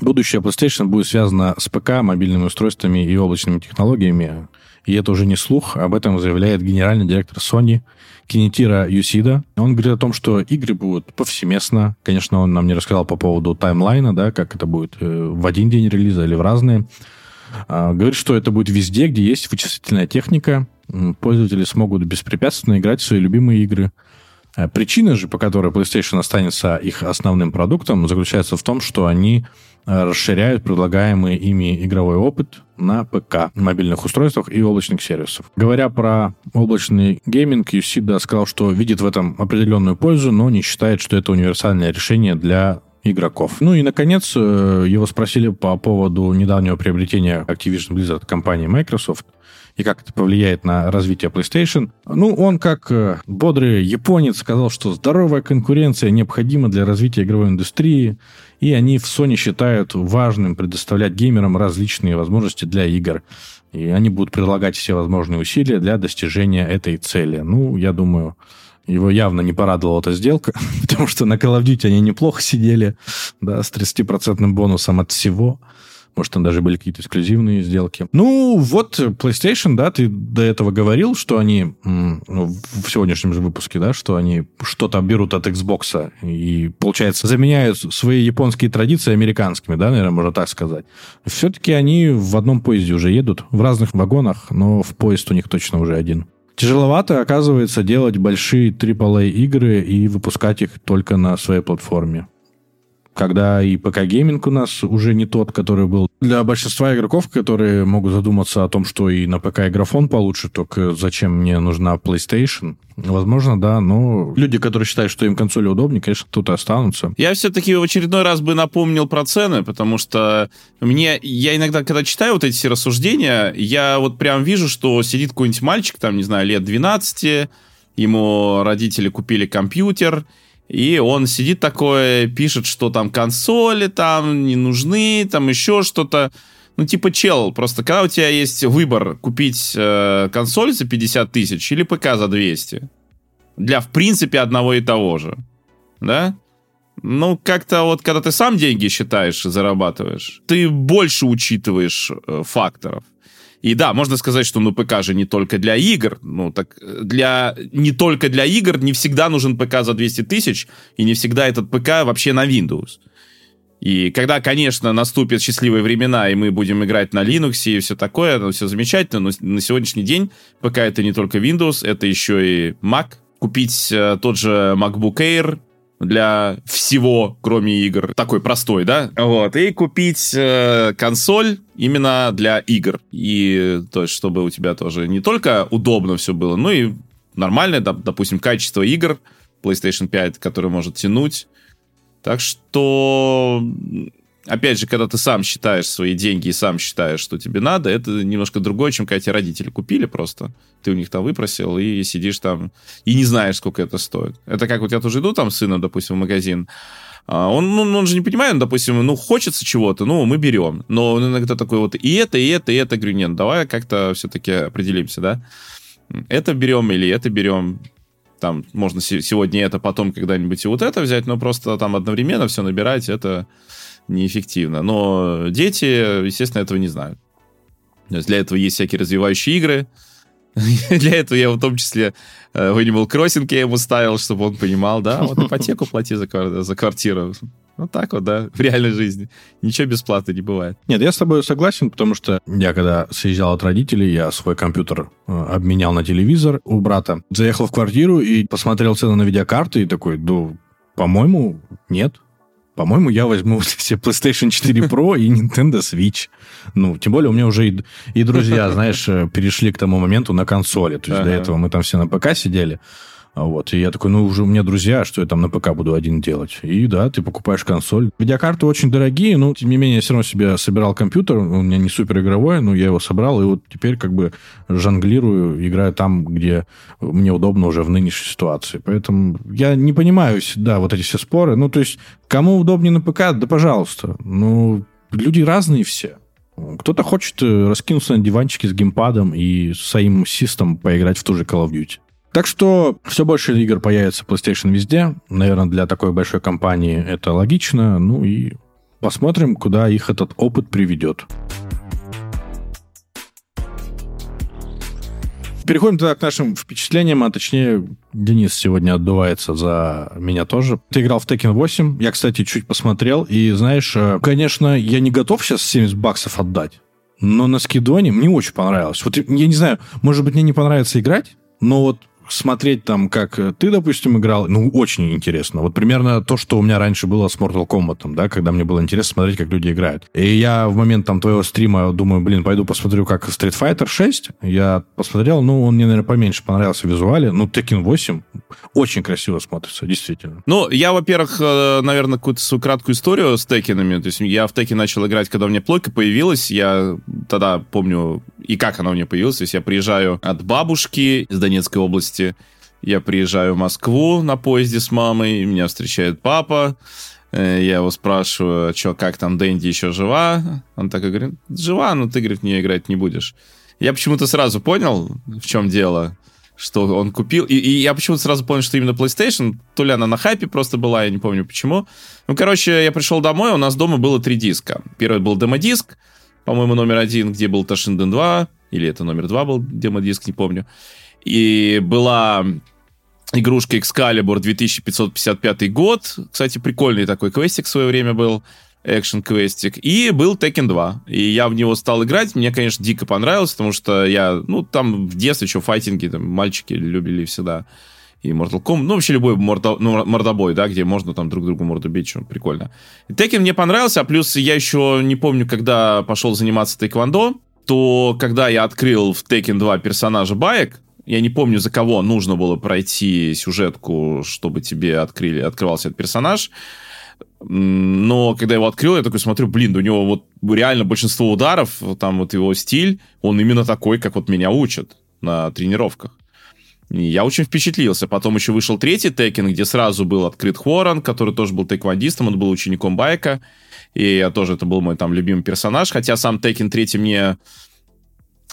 Будущее PlayStation будет связано с ПК, мобильными устройствами и облачными технологиями. И это уже не слух, об этом заявляет генеральный директор Sony Кинетира Юсида. Он говорит о том, что игры будут повсеместно. Конечно, он нам не рассказал по поводу таймлайна, да, как это будет э, в один день релиза или в разные. А, говорит, что это будет везде, где есть вычислительная техника. Пользователи смогут беспрепятственно играть в свои любимые игры. А причина же, по которой PlayStation останется их основным продуктом, заключается в том, что они расширяют предлагаемый ими игровой опыт на ПК, мобильных устройствах и облачных сервисов. Говоря про облачный гейминг, Юсида сказал, что видит в этом определенную пользу, но не считает, что это универсальное решение для игроков. Ну и, наконец, э, его спросили по поводу недавнего приобретения Activision Blizzard компании Microsoft и как это повлияет на развитие PlayStation. Ну, он как э, бодрый японец сказал, что здоровая конкуренция необходима для развития игровой индустрии, и они в Sony считают важным предоставлять геймерам различные возможности для игр. И они будут предлагать все возможные усилия для достижения этой цели. Ну, я думаю, его явно не порадовала эта сделка, *laughs* потому что на Call of Duty они неплохо сидели, да, с 30% бонусом от всего. Может, там даже были какие-то эксклюзивные сделки. Ну, вот PlayStation, да, ты до этого говорил, что они, ну, в сегодняшнем же выпуске, да, что они что-то берут от Xbox и, получается, заменяют свои японские традиции американскими, да, наверное, можно так сказать. Все-таки они в одном поезде уже едут, в разных вагонах, но в поезд у них точно уже один. Тяжеловато, оказывается, делать большие AAA игры и выпускать их только на своей платформе когда и ПК-гейминг у нас уже не тот, который был. Для большинства игроков, которые могут задуматься о том, что и на ПК графон получше, только зачем мне нужна PlayStation? Возможно, да, но люди, которые считают, что им консоли удобнее, конечно, тут и останутся. Я все-таки в очередной раз бы напомнил про цены, потому что мне, я иногда, когда читаю вот эти все рассуждения, я вот прям вижу, что сидит какой-нибудь мальчик, там, не знаю, лет 12, ему родители купили компьютер, и он сидит такой, пишет, что там консоли там не нужны, там еще что-то. Ну, типа, чел, просто когда у тебя есть выбор купить э, консоль за 50 тысяч или ПК за 200, для, в принципе, одного и того же, да? Ну, как-то вот, когда ты сам деньги считаешь и зарабатываешь, ты больше учитываешь э, факторов. И да, можно сказать, что ну ПК же не только для игр. Ну так для не только для игр не всегда нужен ПК за 200 тысяч, и не всегда этот ПК вообще на Windows. И когда, конечно, наступят счастливые времена, и мы будем играть на Linux и все такое, ну, все замечательно, но на сегодняшний день ПК это не только Windows, это еще и Mac. Купить э, тот же MacBook Air для всего, кроме игр, такой простой, да? Вот, и купить э, консоль именно для игр. И то есть, чтобы у тебя тоже не только удобно все было, но и нормальное, допустим, качество игр PlayStation 5, который может тянуть так что, опять же, когда ты сам считаешь свои деньги и сам считаешь, что тебе надо, это немножко другое, чем когда тебе родители купили просто. Ты у них там выпросил и сидишь там и не знаешь, сколько это стоит. Это как вот я тоже иду там с сыном, допустим, в магазин, а он, ну, он же не понимает, ну, допустим, ну, хочется чего-то, ну, мы берем. Но он иногда такой вот и это, и это, и это. Говорю, нет, давай как-то все-таки определимся, да? Это берем или это берем там можно сегодня это, потом когда-нибудь и вот это взять, но просто там одновременно все набирать, это неэффективно. Но дети, естественно, этого не знают. То есть для этого есть всякие развивающие игры. *laughs* Для этого я в том числе э, в Crossing я ему ставил, чтобы он понимал, да, вот ипотеку плати за квартиру. Вот так вот, да, в реальной жизни. Ничего бесплатно не бывает. Нет, я с тобой согласен, потому что я когда съезжал от родителей, я свой компьютер э, обменял на телевизор у брата. Заехал в квартиру и посмотрел цены на видеокарты и такой, ну, по-моему, нет. По-моему, я возьму *laughs* себе PlayStation 4 Pro и Nintendo Switch. Ну, тем более у меня уже и, и друзья, *laughs* знаешь, э, перешли к тому моменту на консоли. То есть ага. до этого мы там все на ПК сидели. Вот, и я такой, ну, уже у меня друзья, что я там на ПК буду один делать. И да, ты покупаешь консоль. Видеокарты очень дорогие, но, тем не менее, я все равно себе собирал компьютер, у меня не супер игровой, но я его собрал, и вот теперь как бы жонглирую, играю там, где мне удобно уже в нынешней ситуации. Поэтому я не понимаю, да, вот эти все споры. Ну, то есть, кому удобнее на ПК, да пожалуйста. Ну, люди разные все. Кто-то хочет э, раскинуться на диванчике с геймпадом и своим систом поиграть в ту же Call of Duty. Так что все больше игр появится PlayStation везде. Наверное, для такой большой компании это логично. Ну и посмотрим, куда их этот опыт приведет. Переходим тогда к нашим впечатлениям, а точнее, Денис сегодня отдувается за меня тоже. Ты играл в Tekken 8, я, кстати, чуть посмотрел, и знаешь, э, конечно, я не готов сейчас 70 баксов отдать, но на скидоне мне очень понравилось. Вот я не знаю, может быть, мне не понравится играть, но вот смотреть там, как э, ты, допустим, играл, ну, очень интересно. Вот примерно то, что у меня раньше было с Mortal Kombat, да, когда мне было интересно смотреть, как люди играют. И я в момент там твоего стрима думаю, блин, пойду посмотрю, как Street Fighter 6. Я посмотрел, ну, он мне, наверное, поменьше понравился в визуале. Ну, Tekken 8 очень красиво смотрится, действительно. Ну, я, во-первых, э, наверное, какую-то свою краткую историю с Текинами. То есть я в Теkken начал играть, когда у меня плойка появилась. Я тогда помню, и как она у меня появилась. То есть я приезжаю от бабушки из Донецкой области. Я приезжаю в Москву на поезде с мамой, меня встречает папа. Э, я его спрашиваю, а что, как там Дэнди еще жива? Он такой говорит, жива, но ты, говорит, в нее играть не будешь. Я почему-то сразу понял, в чем дело, что он купил. И, и я почему-то сразу понял, что именно PlayStation. То ли она на хайпе просто была, я не помню почему. Ну, короче, я пришел домой, у нас дома было три диска. Первый был демо-диск, по-моему, номер один, где был Toshinden 2, или это номер два был демо-диск, не помню. И была игрушка Excalibur 2555 год. Кстати, прикольный такой квестик в свое время был. Экшен квестик. И был Tekken 2. И я в него стал играть. Мне, конечно, дико понравилось, потому что я, ну, там в детстве еще файтинги, там, мальчики любили всегда. И Mortal Kombat, ну, вообще любой мордо, ну, мордобой, да, где можно там друг другу морду бить, что прикольно. И мне понравился, а плюс я еще не помню, когда пошел заниматься тэквондо, то когда я открыл в Tekken 2 персонажа Баек, я не помню, за кого нужно было пройти сюжетку, чтобы тебе открыли, открывался этот персонаж. Но когда я его открыл, я такой смотрю, блин, у него вот реально большинство ударов, там вот его стиль, он именно такой, как вот меня учат на тренировках. Я очень впечатлился. Потом еще вышел третий Текен, где сразу был открыт Хоран, который тоже был тейквандистом, он был учеником Байка. И я тоже, это был мой там любимый персонаж. Хотя сам Текен третий мне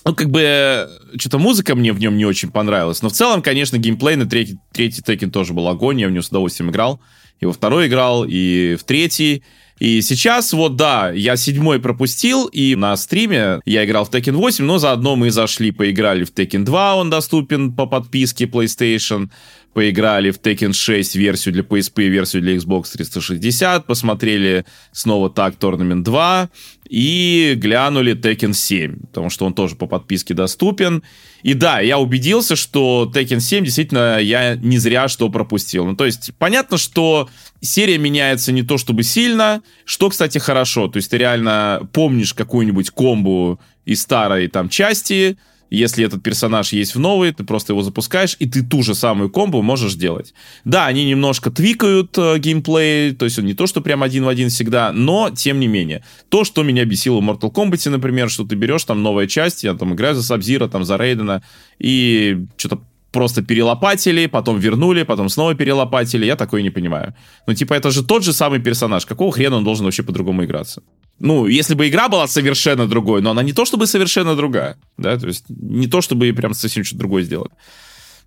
ну, как бы, что-то музыка мне в нем не очень понравилась. Но в целом, конечно, геймплей на третий, третий Tekken тоже был огонь. Я в него с удовольствием играл. и во второй играл, и в третий. И сейчас, вот да, я седьмой пропустил, и на стриме я играл в Tekken 8, но заодно мы зашли, поиграли в Tekken 2, он доступен по подписке PlayStation. Поиграли в Tekken 6 версию для PSP, версию для Xbox 360, посмотрели снова так Tournament 2 и глянули Tekken 7, потому что он тоже по подписке доступен. И да, я убедился, что Tekken 7 действительно я не зря что пропустил. Ну, то есть, понятно, что серия меняется не то чтобы сильно, что, кстати, хорошо. То есть, ты реально помнишь какую-нибудь комбу из старой там части, если этот персонаж есть в новой, ты просто его запускаешь, и ты ту же самую комбу можешь делать. Да, они немножко твикают э, геймплей, то есть он не то, что прям один в один всегда, но тем не менее. То, что меня бесило в Mortal Kombat, например, что ты берешь там новая часть, я там играю за Сабзира, там за Рейдена, и что-то просто перелопатили, потом вернули, потом снова перелопатили. Я такое не понимаю. Ну, типа, это же тот же самый персонаж. Какого хрена он должен вообще по-другому играться? Ну, если бы игра была совершенно другой, но она не то чтобы совершенно другая, да, то есть не то чтобы прям совсем что-то другое сделать.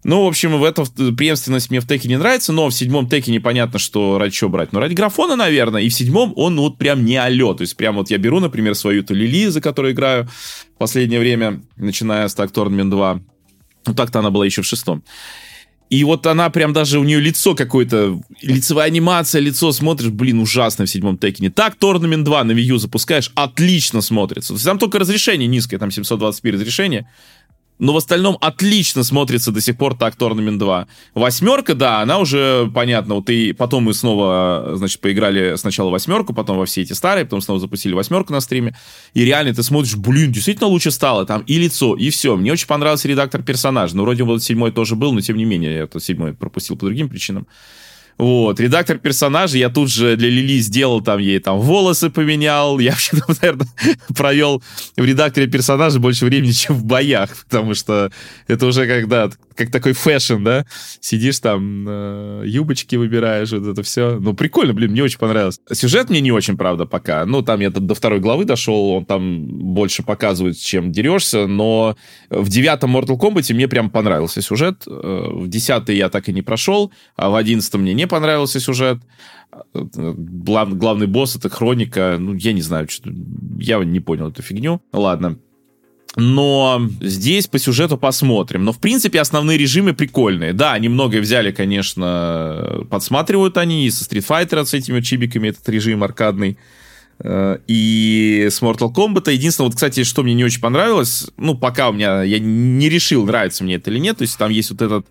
Ну, в общем, в эту преемственность мне в теке не нравится, но в седьмом теке непонятно, что ради чего брать. Но ради графона, наверное, и в седьмом он вот прям не алё. То есть прям вот я беру, например, свою эту Лили, за которой играю в последнее время, начиная с Так Tournament 2. Ну, так-то она была еще в шестом. И вот она прям даже, у нее лицо какое-то, лицевая анимация, лицо смотришь, блин, ужасно в седьмом Текине. Так, Tournament 2 на Wii U запускаешь, отлично смотрится. Там только разрешение низкое, там 720p разрешение но в остальном отлично смотрится до сих пор так Tournament 2. Восьмерка, да, она уже, понятно, вот и потом мы снова, значит, поиграли сначала восьмерку, потом во все эти старые, потом снова запустили восьмерку на стриме, и реально ты смотришь, блин, действительно лучше стало, там и лицо, и все. Мне очень понравился редактор персонажа, ну, вроде вот седьмой тоже был, но тем не менее, я этот седьмой пропустил по другим причинам. Вот, редактор персонажа, я тут же для Лили сделал там ей там волосы поменял. Я вообще, *laughs* наверное, провел в редакторе персонажа больше времени, чем в боях, потому что это уже когда как такой fashion, да? Сидишь там, э, юбочки выбираешь, вот это все. Ну, прикольно, блин, мне очень понравилось. Сюжет мне не очень, правда, пока. Ну, там я до второй главы дошел, он там больше показывает, чем дерешься, но в девятом Mortal Kombat мне прям понравился сюжет. Э, в десятый я так и не прошел, а в одиннадцатом мне не понравился сюжет. Глав, главный босс — это Хроника. Ну, я не знаю, что я не понял эту фигню. Ладно. Но здесь по сюжету посмотрим. Но, в принципе, основные режимы прикольные. Да, они многое взяли, конечно, подсматривают они и со Street Fighter с этими чибиками этот режим аркадный. Э, и с Mortal Kombat. Единственное, вот, кстати, что мне не очень понравилось, ну, пока у меня, я не решил, нравится мне это или нет, то есть там есть вот этот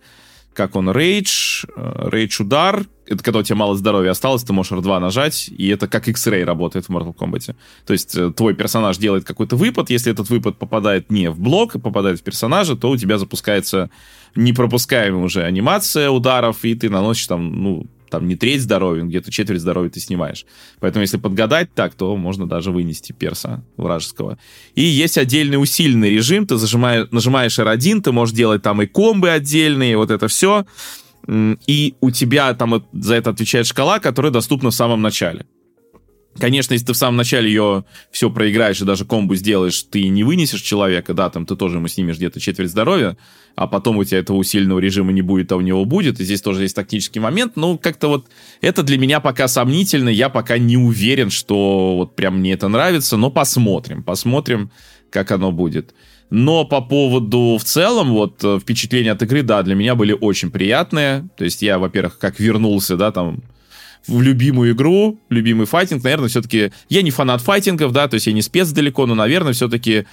как он, рейдж, рейдж удар, это когда у тебя мало здоровья осталось, ты можешь R2 нажать, и это как X-Ray работает в Mortal Kombat. То есть э, твой персонаж делает какой-то выпад, если этот выпад попадает не в блок, а попадает в персонажа, то у тебя запускается непропускаемая уже анимация ударов, и ты наносишь там, ну, там не треть здоровья, где-то четверть здоровья ты снимаешь. Поэтому если подгадать так, то можно даже вынести перса вражеского. И есть отдельный усиленный режим, ты зажимаешь, нажимаешь R1, ты можешь делать там и комбы отдельные, вот это все. И у тебя там за это отвечает шкала, которая доступна в самом начале. Конечно, если ты в самом начале ее все проиграешь и даже комбу сделаешь, ты не вынесешь человека, да, там ты тоже ему снимешь где-то четверть здоровья, а потом у тебя этого усиленного режима не будет, а у него будет, и здесь тоже есть тактический момент, ну, как-то вот это для меня пока сомнительно, я пока не уверен, что вот прям мне это нравится, но посмотрим, посмотрим, как оно будет. Но по поводу в целом, вот э, впечатления от игры, да, для меня были очень приятные. То есть я, во-первых, как вернулся, да, там в любимую игру, любимый файтинг, наверное, все-таки... Я не фанат файтингов, да, то есть я не спец далеко, но, наверное, все-таки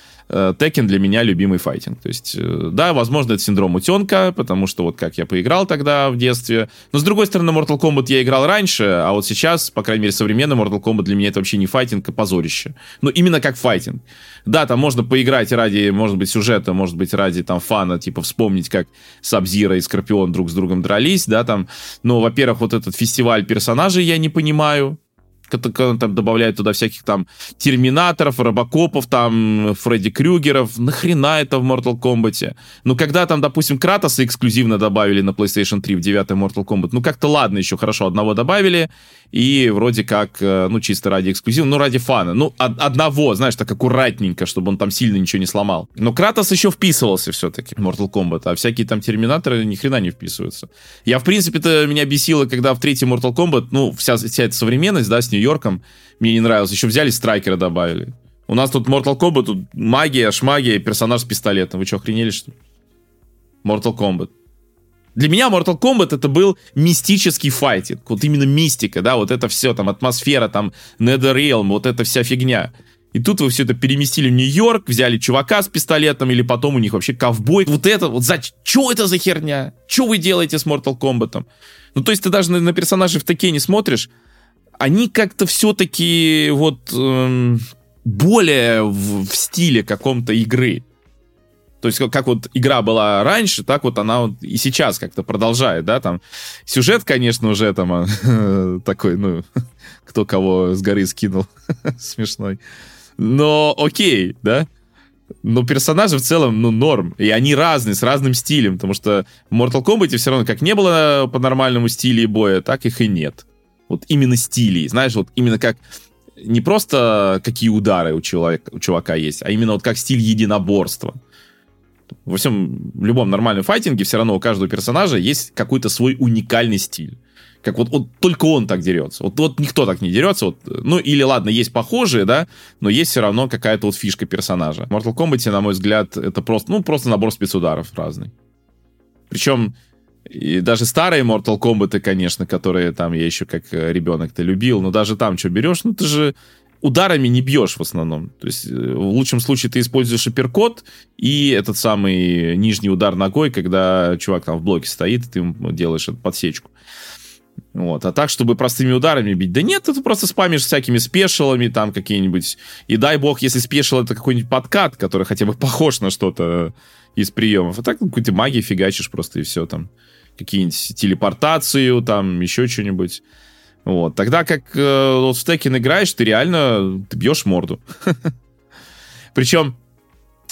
Текен для меня любимый файтинг. То есть, э, да, возможно, это синдром утенка, потому что вот как я поиграл тогда в детстве. Но, с другой стороны, Mortal Kombat я играл раньше, а вот сейчас, по крайней мере, современный Mortal Kombat для меня это вообще не файтинг, а позорище. Ну, именно как файтинг. Да, там можно поиграть ради, может быть, сюжета, может быть, ради там фана, типа вспомнить, как Сабзира и Скорпион друг с другом дрались, да, там. Но, во-первых, вот этот фестиваль персонажей я не понимаю, там добавляют туда всяких там терминаторов, робокопов, там Фредди Крюгеров. Нахрена это в Mortal Kombat? Ну, когда там, допустим, Кратоса эксклюзивно добавили на PlayStation 3 в 9 Mortal Kombat, ну, как-то ладно, еще хорошо, одного добавили, и вроде как, э, ну, чисто ради эксклюзива, ну, ради фана. Ну, одного, знаешь, так аккуратненько, чтобы он там сильно ничего не сломал. Но Кратос еще вписывался все-таки в Mortal Kombat, а всякие там терминаторы ни хрена не вписываются. Я, в принципе-то, меня бесило, когда в третьем Mortal Kombat, ну, вся, вся эта современность, да, с Нью-Йорком, мне не нравилось. Еще взяли Страйкера добавили. У нас тут Mortal Kombat, тут магия, шмагия, персонаж с пистолетом. Вы что, охренели, что ли? Mortal Kombat. Для меня Mortal Kombat это был мистический файтинг. Вот именно мистика, да, вот это все, там, атмосфера, там, Netherrealm, вот эта вся фигня. И тут вы все это переместили в Нью-Йорк, взяли чувака с пистолетом, или потом у них вообще ковбой. Вот это, вот за... Что это за херня? Что вы делаете с Mortal Kombat? Ну, то есть ты даже на, на персонажей в таке не смотришь, они как-то все-таки вот эм, более в, в стиле каком-то игры. То есть как, как вот игра была раньше, так вот она вот и сейчас как-то продолжает, да, там сюжет, конечно, уже там *laughs* такой, ну, *laughs* кто кого с горы скинул, *laughs* смешной. Но окей, да, но персонажи в целом, ну, норм. И они разные, с разным стилем, потому что в Mortal Kombat все равно как не было по нормальному стиле боя, так их и нет. Вот именно стилей, знаешь, вот именно как не просто какие удары у, человека, у чувака есть, а именно вот как стиль единоборства во всем, в любом нормальном файтинге все равно у каждого персонажа есть какой-то свой уникальный стиль. Как вот, вот только он так дерется. Вот, вот никто так не дерется. Вот, ну, или ладно, есть похожие, да, но есть все равно какая-то вот фишка персонажа. В Mortal Kombat, на мой взгляд, это просто, ну, просто набор спецударов разный. Причем и даже старые Mortal Kombat, конечно, которые там я еще как ребенок-то любил, но даже там что берешь, ну ты же ударами не бьешь в основном. То есть э, в лучшем случае ты используешь апперкот и этот самый нижний удар ногой, когда чувак там в блоке стоит, и ты ему делаешь эту подсечку. Вот. А так, чтобы простыми ударами бить, да нет, ты просто спамишь всякими спешилами, там какие-нибудь. И дай бог, если спешил это какой-нибудь подкат, который хотя бы похож на что-то из приемов. А так ну, какой-то магией фигачишь просто и все там. Какие-нибудь телепортацию, там еще что-нибудь. Вот. Тогда как э, в Tekken играешь, ты реально ты бьешь морду. *laughs* Причем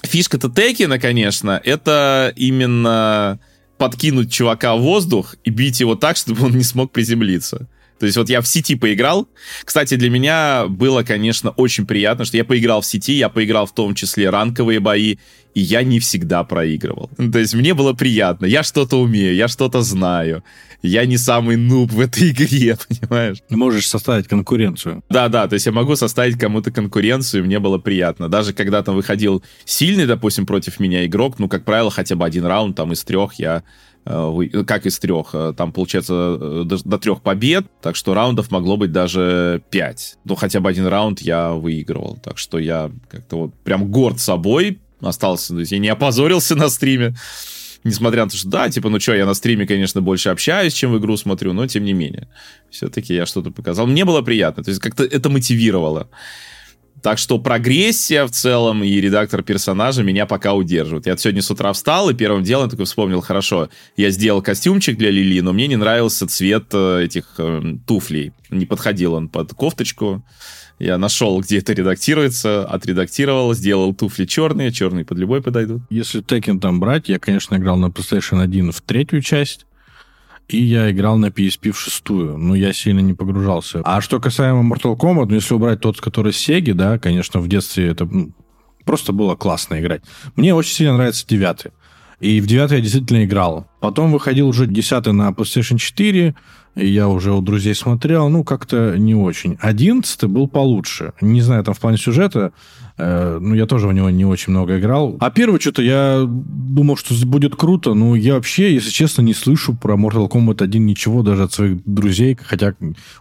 фишка-то Текина, конечно, это именно подкинуть чувака в воздух и бить его так, чтобы он не смог приземлиться. То есть вот я в сети поиграл. Кстати, для меня было, конечно, очень приятно, что я поиграл в сети, я поиграл в том числе ранковые бои, и я не всегда проигрывал. То есть мне было приятно, я что-то умею, я что-то знаю. Я не самый нуб в этой *laughs* игре, понимаешь? Можешь составить конкуренцию. Да-да, то есть я могу составить кому-то конкуренцию, и мне было приятно. Даже когда там выходил сильный, допустим, против меня игрок, ну, как правило, хотя бы один раунд там из трех я как из трех. Э, там, получается, э, до трех побед, так что раундов могло быть даже пять. Ну, хотя бы один раунд я выигрывал. Так что я как-то вот прям горд собой, остался, то есть я не опозорился на стриме, несмотря на то, что да, типа, ну что, я на стриме, конечно, больше общаюсь, чем в игру смотрю, но тем не менее, все-таки я что-то показал. Мне было приятно, то есть как-то это мотивировало. Так что прогрессия в целом и редактор персонажа меня пока удерживают. Я сегодня с утра встал и первым делом такой вспомнил, хорошо, я сделал костюмчик для Лили, но мне не нравился цвет э, этих э, туфлей. Не подходил он под кофточку. Я нашел, где это редактируется, отредактировал, сделал туфли черные, черные под любой подойдут. Если Tekken там брать, я, конечно, играл на PlayStation 1 в третью часть, и я играл на PSP в шестую, но я сильно не погружался. А что касаемо Mortal Kombat, ну, если убрать тот, который с Sega, да, конечно, в детстве это просто было классно играть. Мне очень сильно нравится девятый. И в девятый я действительно играл. Потом выходил уже десятый на PlayStation 4, и я уже у друзей смотрел, ну, как-то не очень. Одиннадцатый был получше. Не знаю, там в плане сюжета, ну, я тоже в него не очень много играл. А первый что-то я думал, что будет круто, но я вообще, если честно, не слышу про Mortal Kombat 1 ничего даже от своих друзей, хотя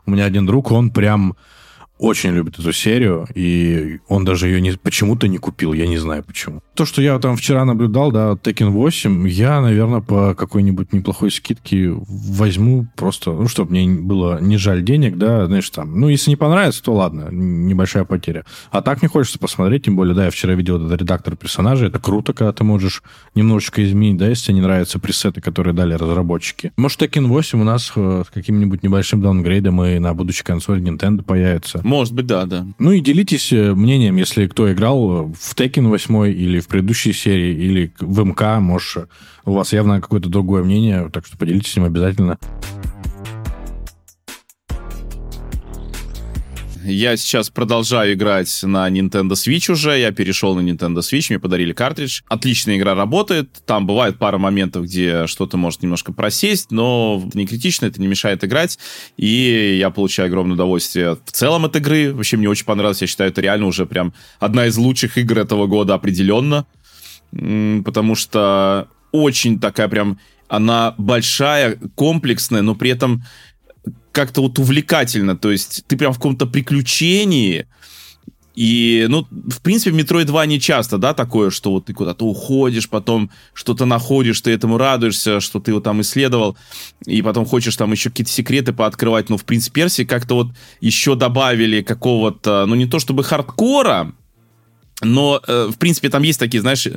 у меня один друг, он прям очень любит эту серию, и он даже ее не, почему-то не купил, я не знаю почему. То, что я там вчера наблюдал, да, Tekken 8, я, наверное, по какой-нибудь неплохой скидке возьму просто, ну, чтобы мне было не жаль денег, да, знаешь, там, ну, если не понравится, то ладно, небольшая потеря. А так мне хочется посмотреть, тем более, да, я вчера видел этот редактор персонажей, это круто, когда ты можешь немножечко изменить, да, если тебе не нравятся пресеты, которые дали разработчики. Может, Tekken 8 у нас э, с каким-нибудь небольшим даунгрейдом и на будущей консоли Nintendo появится. Может быть, да, да. Ну и делитесь э, мнением, если кто играл в Tekken 8 или в предыдущей серии, или в МК, может, у вас явно какое-то другое мнение, так что поделитесь им обязательно. Я сейчас продолжаю играть на Nintendo Switch уже. Я перешел на Nintendo Switch, мне подарили картридж. Отличная игра работает. Там бывает пара моментов, где что-то может немножко просесть, но не критично, это не мешает играть. И я получаю огромное удовольствие в целом от игры. Вообще мне очень понравилось. Я считаю, это реально уже прям одна из лучших игр этого года определенно. Потому что очень такая прям она большая, комплексная, но при этом как-то вот увлекательно. То есть ты прям в каком-то приключении. И, ну, в принципе, в метро 2 не часто, да, такое, что вот ты куда-то уходишь, потом что-то находишь, ты этому радуешься, что ты его там исследовал, и потом хочешь там еще какие-то секреты пооткрывать. Но в принципе Персии как-то вот еще добавили какого-то, ну, не то чтобы хардкора, но, э, в принципе, там есть такие, знаешь,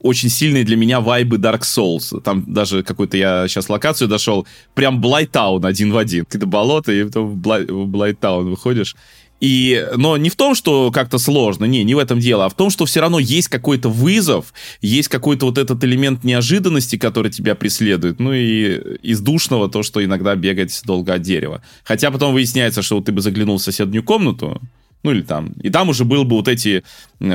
очень сильные для меня вайбы Dark Souls. Там даже какую-то я сейчас локацию дошел, прям Блайтаун один в один. Какие-то болото, и потом в Блайтаун выходишь. И, но не в том, что как-то сложно, не, не в этом дело, а в том, что все равно есть какой-то вызов, есть какой-то вот этот элемент неожиданности, который тебя преследует, ну и из душного то, что иногда бегать долго от дерева. Хотя потом выясняется, что вот ты бы заглянул в соседнюю комнату, ну или там. И там уже был бы вот эти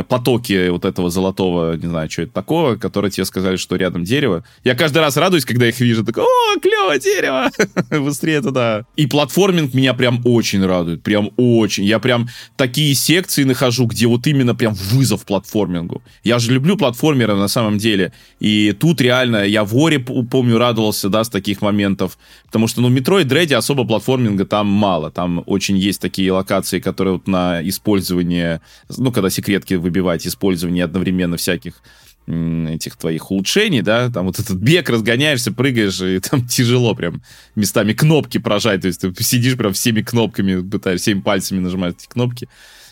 потоки вот этого золотого, не знаю, что это такого, которые тебе сказали, что рядом дерево. Я каждый раз радуюсь, когда их вижу, такой, о, клево, дерево, *laughs* быстрее туда. И платформинг меня прям очень радует, прям очень. Я прям такие секции нахожу, где вот именно прям вызов платформингу. Я же люблю платформеры на самом деле. И тут реально, я в Оре, помню, радовался, да, с таких моментов. Потому что, ну, в Метро и Дреде особо платформинга там мало. Там очень есть такие локации, которые вот на использование, ну, когда секретки выбивать, использование одновременно всяких этих твоих улучшений, да, там вот этот бег, разгоняешься, прыгаешь, и там *laughs* тяжело прям местами кнопки прожать, то есть ты сидишь прям всеми кнопками, пытаешься всеми пальцами нажимать эти кнопки.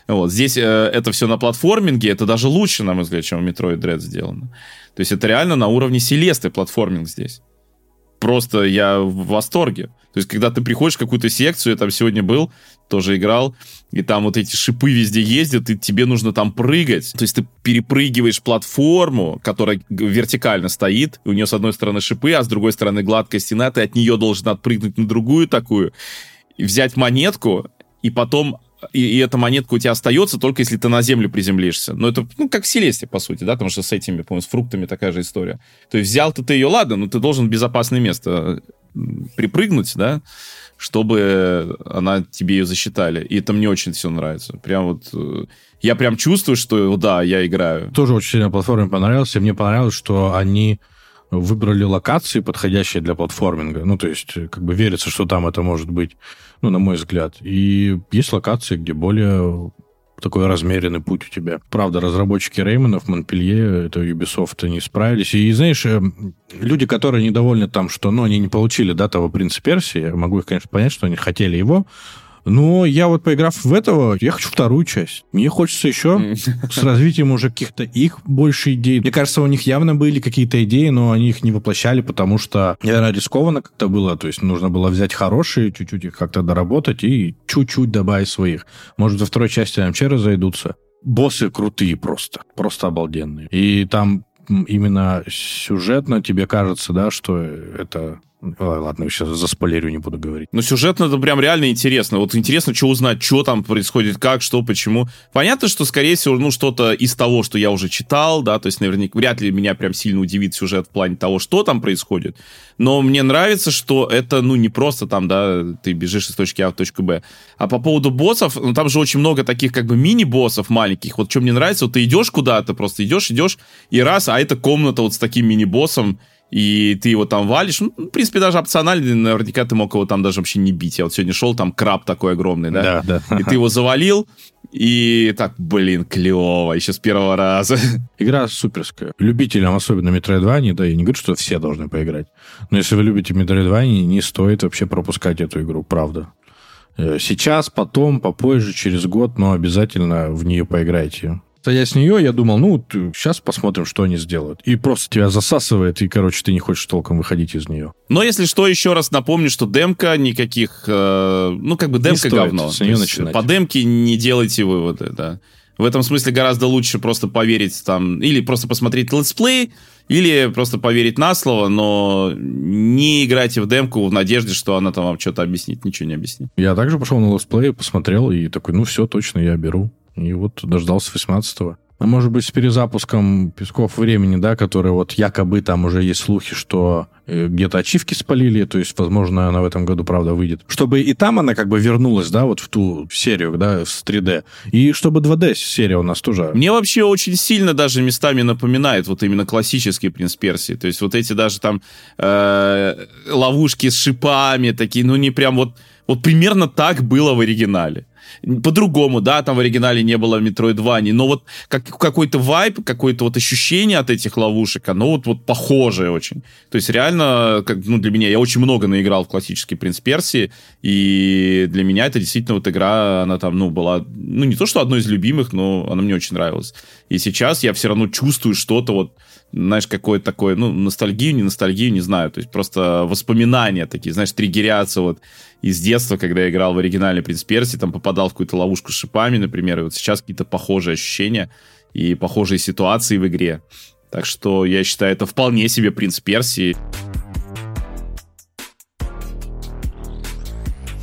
Вот, здесь э, это все на платформинге, это даже лучше, на мой взгляд, чем в Metroid Dread сделано. То есть это реально на уровне Селесты платформинг здесь. Просто я в восторге. То есть, когда ты приходишь в какую-то секцию, я там сегодня был, тоже играл, и там вот эти шипы везде ездят, и тебе нужно там прыгать. То есть ты перепрыгиваешь платформу, которая вертикально стоит, у нее с одной стороны шипы, а с другой стороны гладкая стена, ты от нее должен отпрыгнуть на другую такую, взять монетку, и потом и, и эта монетка у тебя остается только если ты на землю приземлишься. Но это, ну, как в Селесте, по сути, да, потому что с этими, по с фруктами такая же история. То есть взял ты, ее, ладно, но ты должен в безопасное место припрыгнуть, да, чтобы она тебе ее засчитали. И это мне очень все нравится. Прям вот э, я прям чувствую, что да, я играю. Тоже очень сильно платформе понравилось. И мне понравилось, что они выбрали локации, подходящие для платформинга. Ну, то есть, как бы верится, что там это может быть, ну, на мой взгляд. И есть локации, где более такой размеренный путь у тебя. Правда, разработчики Реймона в Монпелье, это Ubisoft, они справились. И, знаешь, э, люди, которые недовольны там, что, ну, они не получили, да, того принца Персии, могу их, конечно, понять, что они хотели его, но я вот, поиграв в этого, я хочу вторую часть. Мне хочется еще с развитием уже каких-то их больше идей. Мне кажется, у них явно были какие-то идеи, но они их не воплощали, потому что, наверное, рискованно как-то было. То есть нужно было взять хорошие, чуть-чуть их как-то доработать и чуть-чуть добавить своих. Может, во второй части МЧ разойдутся. Боссы крутые просто. Просто обалденные. И там именно сюжетно тебе кажется, да, что это Ладно, сейчас заспойлерю, не буду говорить. Ну, сюжетно это прям реально интересно. Вот интересно, что узнать, что там происходит, как, что, почему. Понятно, что, скорее всего, ну, что-то из того, что я уже читал, да, то есть, наверняка, вряд ли меня прям сильно удивит сюжет в плане того, что там происходит. Но мне нравится, что это, ну, не просто там, да, ты бежишь из точки А в точку Б. А по поводу боссов, ну, там же очень много таких, как бы, мини-боссов маленьких. Вот что мне нравится, вот ты идешь куда-то, просто идешь, идешь, и раз, а это комната вот с таким мини-боссом, и ты его там валишь, ну, в принципе, даже опционально, наверняка ты мог его там даже вообще не бить. Я вот сегодня шел, там краб такой огромный, да? Да, да. И ты его завалил, и так, блин, клево, еще с первого раза. *laughs* Игра суперская. Любителям, особенно Metroidvania, да, я не говорю, что все должны поиграть, но если вы любите Metroidvania, не стоит вообще пропускать эту игру, правда. Э, сейчас, потом, попозже, через год, но обязательно в нее поиграйте. Стоя с нее, я думал, ну, сейчас посмотрим, что они сделают. И просто тебя засасывает, и, короче, ты не хочешь толком выходить из нее. Но, если что, еще раз напомню, что демка никаких... Э, ну, как бы демка говно. С нее начинать. По демке не делайте выводы, да. В этом смысле гораздо лучше просто поверить там... Или просто посмотреть летсплей, или просто поверить на слово, но не играйте в демку в надежде, что она там вам что-то объяснит. Ничего не объяснит. Я также пошел на летсплей, посмотрел, и такой, ну, все, точно, я беру. И вот дождался 18-го. А может быть, с перезапуском Песков времени, да, который вот якобы там уже есть слухи, что э, где-то ачивки спалили, то есть, возможно, она в этом году, правда, выйдет. Чтобы и там она как бы вернулась, да, вот в ту серию, да, с 3D. И чтобы 2D-серия у нас тоже... Мне вообще очень сильно даже местами напоминает вот именно классический принц Персии. То есть вот эти даже там э, ловушки с шипами такие, ну не прям вот... Вот примерно так было в оригинале по-другому, да, там в оригинале не было Metroidvania, но вот как, какой-то вайп, какое-то вот ощущение от этих ловушек, оно вот, вот похожее очень. То есть реально, как, ну, для меня, я очень много наиграл в классический Принц Персии, и для меня это действительно вот игра, она там, ну, была, ну, не то, что одной из любимых, но она мне очень нравилась. И сейчас я все равно чувствую что-то вот, знаешь, какое-то такое, ну, ностальгию, не ностальгию, не знаю, то есть просто воспоминания такие, знаешь, триггерятся вот из детства, когда я играл в оригинальный «Принц Персии», там попадал в какую-то ловушку с шипами, например, и вот сейчас какие-то похожие ощущения и похожие ситуации в игре. Так что я считаю, это вполне себе «Принц Персии».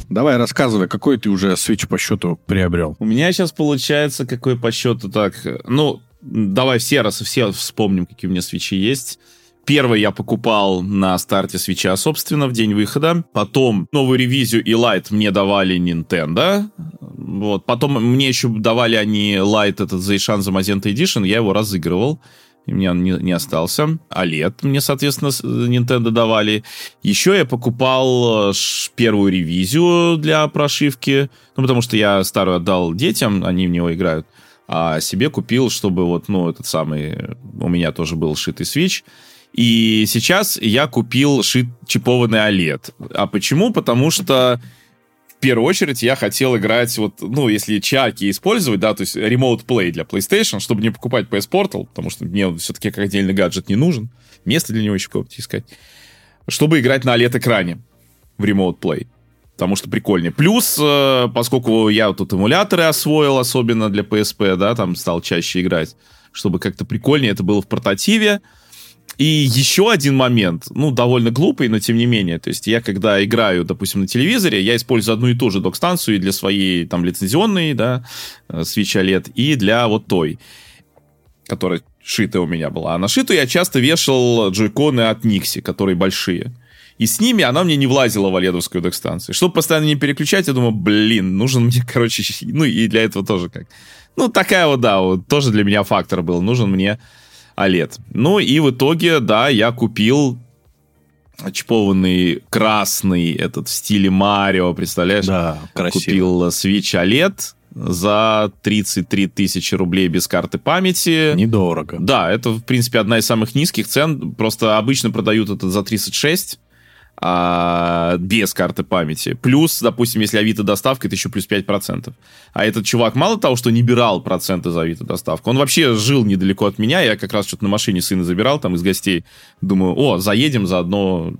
Давай рассказывай, какой ты уже Switch по счету приобрел? У меня сейчас получается, какой по счету так... Ну, давай все раз все вспомним, какие у меня свечи есть. Первый я покупал на старте свеча, собственно, в день выхода. Потом новую ревизию и Light мне давали Nintendo. Вот. Потом мне еще давали они Light, этот Zayshun за Magenta Edition, я его разыгрывал. И мне он не, не остался. А лет мне, соответственно, Nintendo давали. Еще я покупал э, первую ревизию для прошивки. Ну, потому что я старую отдал детям, они в него играют а себе купил, чтобы вот, ну, этот самый, у меня тоже был шитый Switch, и сейчас я купил шит, чипованный OLED. А почему? Потому что в первую очередь я хотел играть, вот, ну, если чаки использовать, да, то есть Remote Play для PlayStation, чтобы не покупать PS Portal, потому что мне все-таки как отдельный гаджет не нужен, место для него еще кого-то искать, чтобы играть на OLED-экране в Remote Play потому что прикольнее. Плюс, э, поскольку я тут эмуляторы освоил, особенно для PSP, да, там стал чаще играть, чтобы как-то прикольнее это было в портативе. И еще один момент, ну, довольно глупый, но тем не менее. То есть я, когда играю, допустим, на телевизоре, я использую одну и ту же док-станцию и для своей, там, лицензионной, да, э, Switch OLED, и для вот той, которая шитая у меня была. А на шитую я часто вешал джойконы от Nixie, которые большие. И с ними она мне не влазила в оледовскую док-станцию. Чтобы постоянно не переключать, я думаю, блин, нужен мне, *laughs* короче, ну и для этого тоже как. Ну, такая вот, да, вот тоже для меня фактор был. Нужен мне OLED. Ну и в итоге, да, я купил очпованный красный этот в стиле Марио, представляешь? Да, красиво. Купил Switch OLED за 33 тысячи рублей без карты памяти. Недорого. Да, это, в принципе, одна из самых низких цен. Просто обычно продают это за 36 а, без карты памяти. Плюс, допустим, если Авито доставка, это еще плюс 5%. А этот чувак мало того, что не бирал проценты за Авито доставку, он вообще жил недалеко от меня, я как раз что-то на машине сына забирал там из гостей. Думаю, о, заедем заодно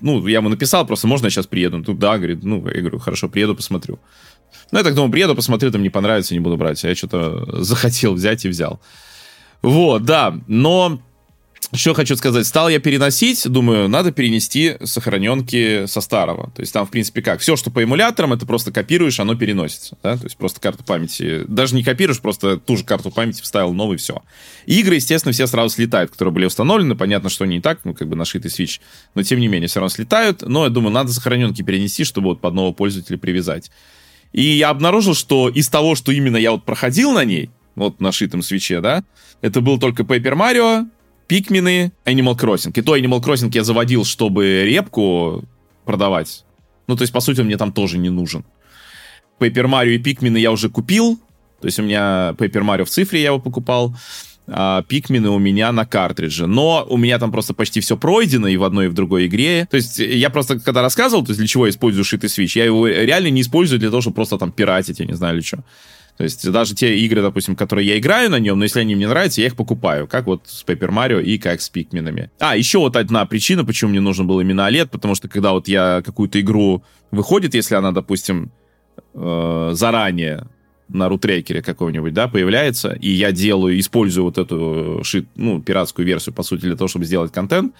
ну, я ему написал, просто можно я сейчас приеду? Ну, да, говорит, ну, я говорю, хорошо, приеду, посмотрю. Ну, я так думаю, приеду, посмотрю, там не понравится, не буду брать. Я что-то захотел взять и взял. Вот, да, но что хочу сказать, стал я переносить, думаю, надо перенести сохраненки со старого. То есть там, в принципе, как, все, что по эмуляторам, это просто копируешь, оно переносится, да, то есть просто карту памяти, даже не копируешь, просто ту же карту памяти вставил новый, все. игры, естественно, все сразу слетают, которые были установлены, понятно, что они не так, ну, как бы нашитый Switch, но тем не менее, все равно слетают, но я думаю, надо сохраненки перенести, чтобы вот под нового пользователя привязать. И я обнаружил, что из того, что именно я вот проходил на ней, вот на шитом свече, да, это был только Paper Mario, Пикмины, Animal Crossing. И то Animal Crossing я заводил, чтобы репку продавать. Ну, то есть, по сути, он мне там тоже не нужен. Paper Mario и Пикмины я уже купил. То есть у меня Paper Mario в цифре я его покупал. А, пикмины у меня на картридже. Но у меня там просто почти все пройдено и в одной, и в другой игре. То есть я просто, когда рассказывал, то есть для чего я использую шитый свич, я его реально не использую для того, чтобы просто там пиратить, я не знаю, или что. То есть даже те игры, допустим, которые я играю на нем, но если они мне нравятся, я их покупаю. Как вот с Paper Mario и как с Пикминами. А, еще вот одна причина, почему мне нужен был именно OLED, потому что когда вот я какую-то игру выходит, если она, допустим, э, заранее на рутрекере какого-нибудь, да, появляется, и я делаю, использую вот эту шит, ну, пиратскую версию, по сути, для того, чтобы сделать контент,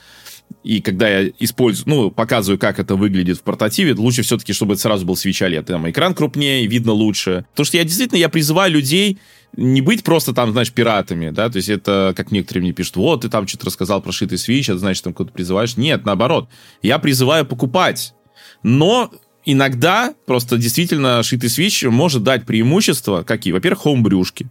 и когда я использую, ну, показываю, как это выглядит в портативе, лучше все-таки, чтобы это сразу был свич OLED. Там экран крупнее, видно лучше. Потому что я действительно, я призываю людей не быть просто там, знаешь, пиратами, да, то есть это, как некоторые мне пишут, вот, ты там что-то рассказал про шитый свич, это значит, там кого-то призываешь. Нет, наоборот, я призываю покупать. Но иногда просто действительно шитый свич может дать преимущества, какие? Во-первых, хоумбрюшки.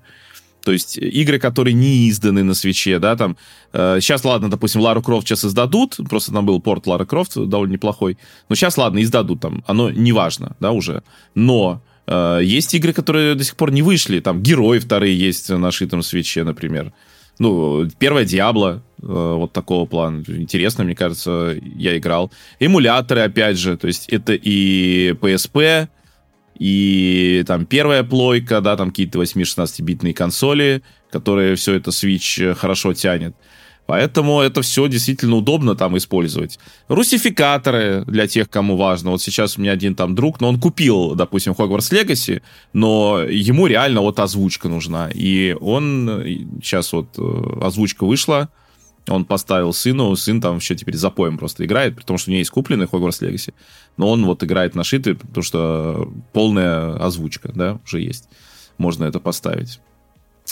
То есть игры, которые не изданы на свече, да, там... Э, сейчас, ладно, допустим, Лару Крофт сейчас издадут, просто там был порт Лара Крофт довольно неплохой, но сейчас, ладно, издадут там, оно не важно, да, уже. Но э, есть игры, которые до сих пор не вышли, там Герои вторые есть на шитом свече, например. Ну, первая Диабло, э, вот такого плана. Интересно, мне кажется, я играл. Эмуляторы, опять же, то есть это и PSP, и там первая плойка, да, там какие-то 8-16-битные консоли, которые все это Switch хорошо тянет. Поэтому это все действительно удобно там использовать. Русификаторы для тех, кому важно. Вот сейчас у меня один там друг, но он купил, допустим, Hogwarts Legacy, но ему реально вот озвучка нужна. И он сейчас вот э, озвучка вышла, он поставил сыну, сын там еще теперь запоем просто играет, потому что у него есть купленный Hogwarts Legacy, но он вот играет на шиты, потому что полная озвучка, да, уже есть. Можно это поставить.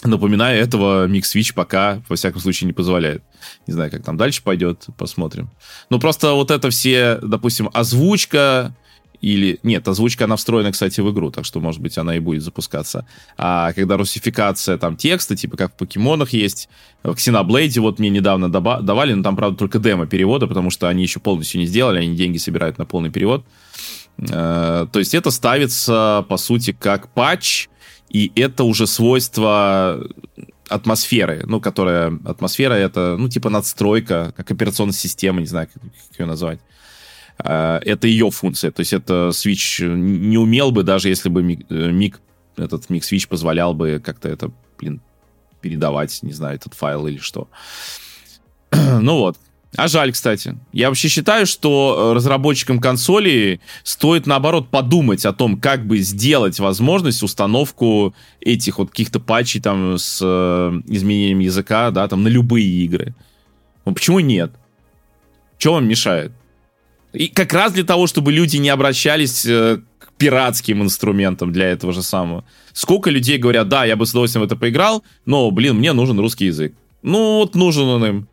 Напоминаю, этого Mix Switch пока, во всяком случае, не позволяет. Не знаю, как там дальше пойдет, посмотрим. Ну, просто вот это все, допустим, озвучка, или... Нет, озвучка, она встроена, кстати, в игру, так что, может быть, она и будет запускаться. А когда русификация там текста, типа как в покемонах есть, в Xenoblade вот мне недавно давали, но там, правда, только демо перевода, потому что они еще полностью не сделали, они деньги собирают на полный перевод. Э, то есть это ставится, по сути, как патч, и это уже свойство атмосферы, ну, которая... Атмосфера — это, ну, типа надстройка, как операционная система, не знаю, как ее назвать. А, это ее функция. То есть это Switch не умел бы, даже если бы миг, э, этот миг Switch позволял бы как-то это, блин, передавать, не знаю, этот файл или что. *clears throat* ну вот, а жаль, кстати. Я вообще считаю, что э, разработчикам консоли стоит, наоборот, подумать о том, как бы сделать возможность установку этих вот каких-то патчей там с э, изменением языка, да, там на любые игры. Ну почему нет? Что вам мешает? И как раз для того, чтобы люди не обращались э, к пиратским инструментам для этого же самого. Сколько людей говорят, да, я бы с удовольствием в это поиграл, но, блин, мне нужен русский язык. Ну, вот нужен он им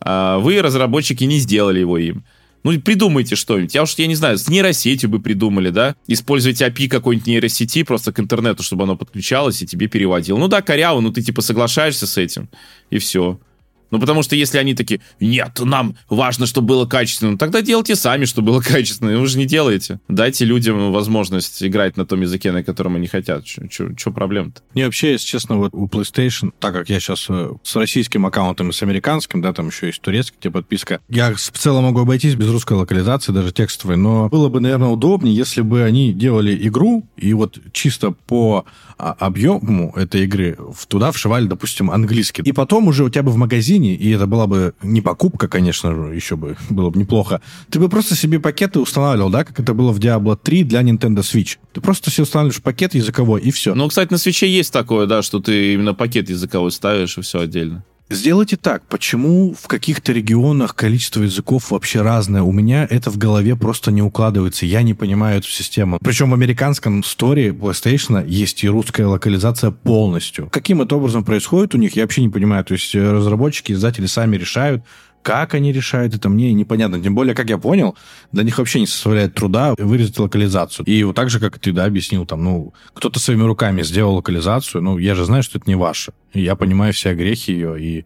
а вы, разработчики, не сделали его им. Ну, придумайте что-нибудь. Я уж, я не знаю, с нейросетью бы придумали, да? Используйте API какой-нибудь нейросети просто к интернету, чтобы оно подключалось и тебе переводило. Ну да, коряво, ну ты типа соглашаешься с этим, и все. Ну, потому что если они такие, нет, нам важно, чтобы было качественно, тогда делайте сами, чтобы было *laughs* качественно. Вы же не делаете. Дайте людям возможность играть на том языке, на котором они хотят. Что проблема-то? Не, вообще, если честно, вот у PlayStation, так как я сейчас э, с российским аккаунтом и с американским, да, там еще есть турецкий, где подписка, я в целом могу обойтись без русской локализации, даже текстовой, но было бы, наверное, удобнее, если бы они делали игру, и вот чисто по а, объему этой игры туда вшивали, допустим, английский. И потом уже у тебя бы в магазине, и это была бы не покупка, конечно, еще бы *laughs* было бы неплохо, ты бы просто себе пакеты устанавливал, да, как это было в Diablo 3 для Nintendo Switch. Ты просто себе устанавливаешь пакет языковой, и все. Ну, кстати, на свече есть такое, да, что ты именно пакет языковой ставишь, и все отдельно. Сделайте так. Почему в каких-то регионах количество языков вообще разное? У меня это в голове просто не укладывается. Я не понимаю эту систему. Причем в американском сторе PlayStation есть и русская локализация полностью. Каким это образом происходит у них, я вообще не понимаю. То есть э, разработчики, издатели сами решают, как они решают это, мне непонятно. Тем более, как я понял, для них вообще не составляет труда вырезать локализацию. И вот так же, как ты, да, объяснил, там, ну, кто-то своими руками сделал локализацию, ну, я же знаю, что это не ваше. И я понимаю все грехи ее, и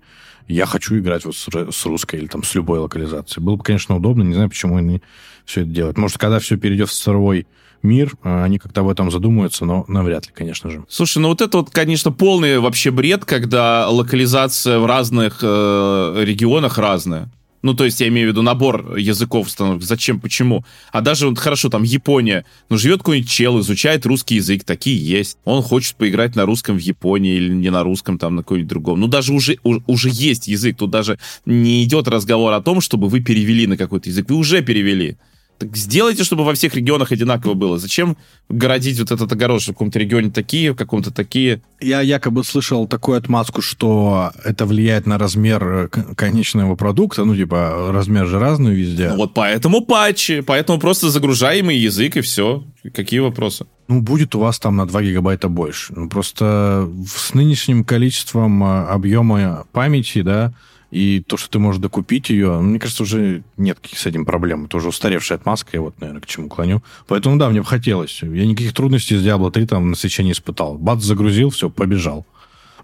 я хочу играть вот с, с русской или там с любой локализацией. Было бы, конечно, удобно, не знаю, почему они все это делают. Может, когда все перейдет в цифровой мир, а, они как-то об этом задумаются, но навряд ли, конечно же. Слушай, ну вот это вот, конечно, полный вообще бред, когда локализация в разных э, регионах разная. Ну, то есть я имею в виду набор языков. Зачем, почему? А даже вот хорошо, там Япония. Ну, живет какой-нибудь чел, изучает русский язык, такие есть. Он хочет поиграть на русском в Японии или не на русском, там, на какой-нибудь другом. Ну, даже уже, уже есть язык. Тут даже не идет разговор о том, чтобы вы перевели на какой-то язык. Вы уже перевели. Так сделайте, чтобы во всех регионах одинаково было. Зачем городить вот этот огород, в каком-то регионе такие, в каком-то такие? Я якобы слышал такую отмазку, что это влияет на размер э, конечного продукта, ну, типа, размер же разный везде. Ну, вот поэтому патчи, поэтому просто загружаемый язык и все. Какие вопросы? Ну, будет у вас там на 2 гигабайта больше. Ну, просто с нынешним количеством э, объема памяти, да, и то, что ты можешь докупить ее, мне кажется, уже нет каких с этим проблем. Это уже устаревшая отмазка, я вот, наверное, к чему клоню. Поэтому, да, мне бы хотелось. Я никаких трудностей с Diablo 3 там на свече не испытал. Бац, загрузил, все, побежал.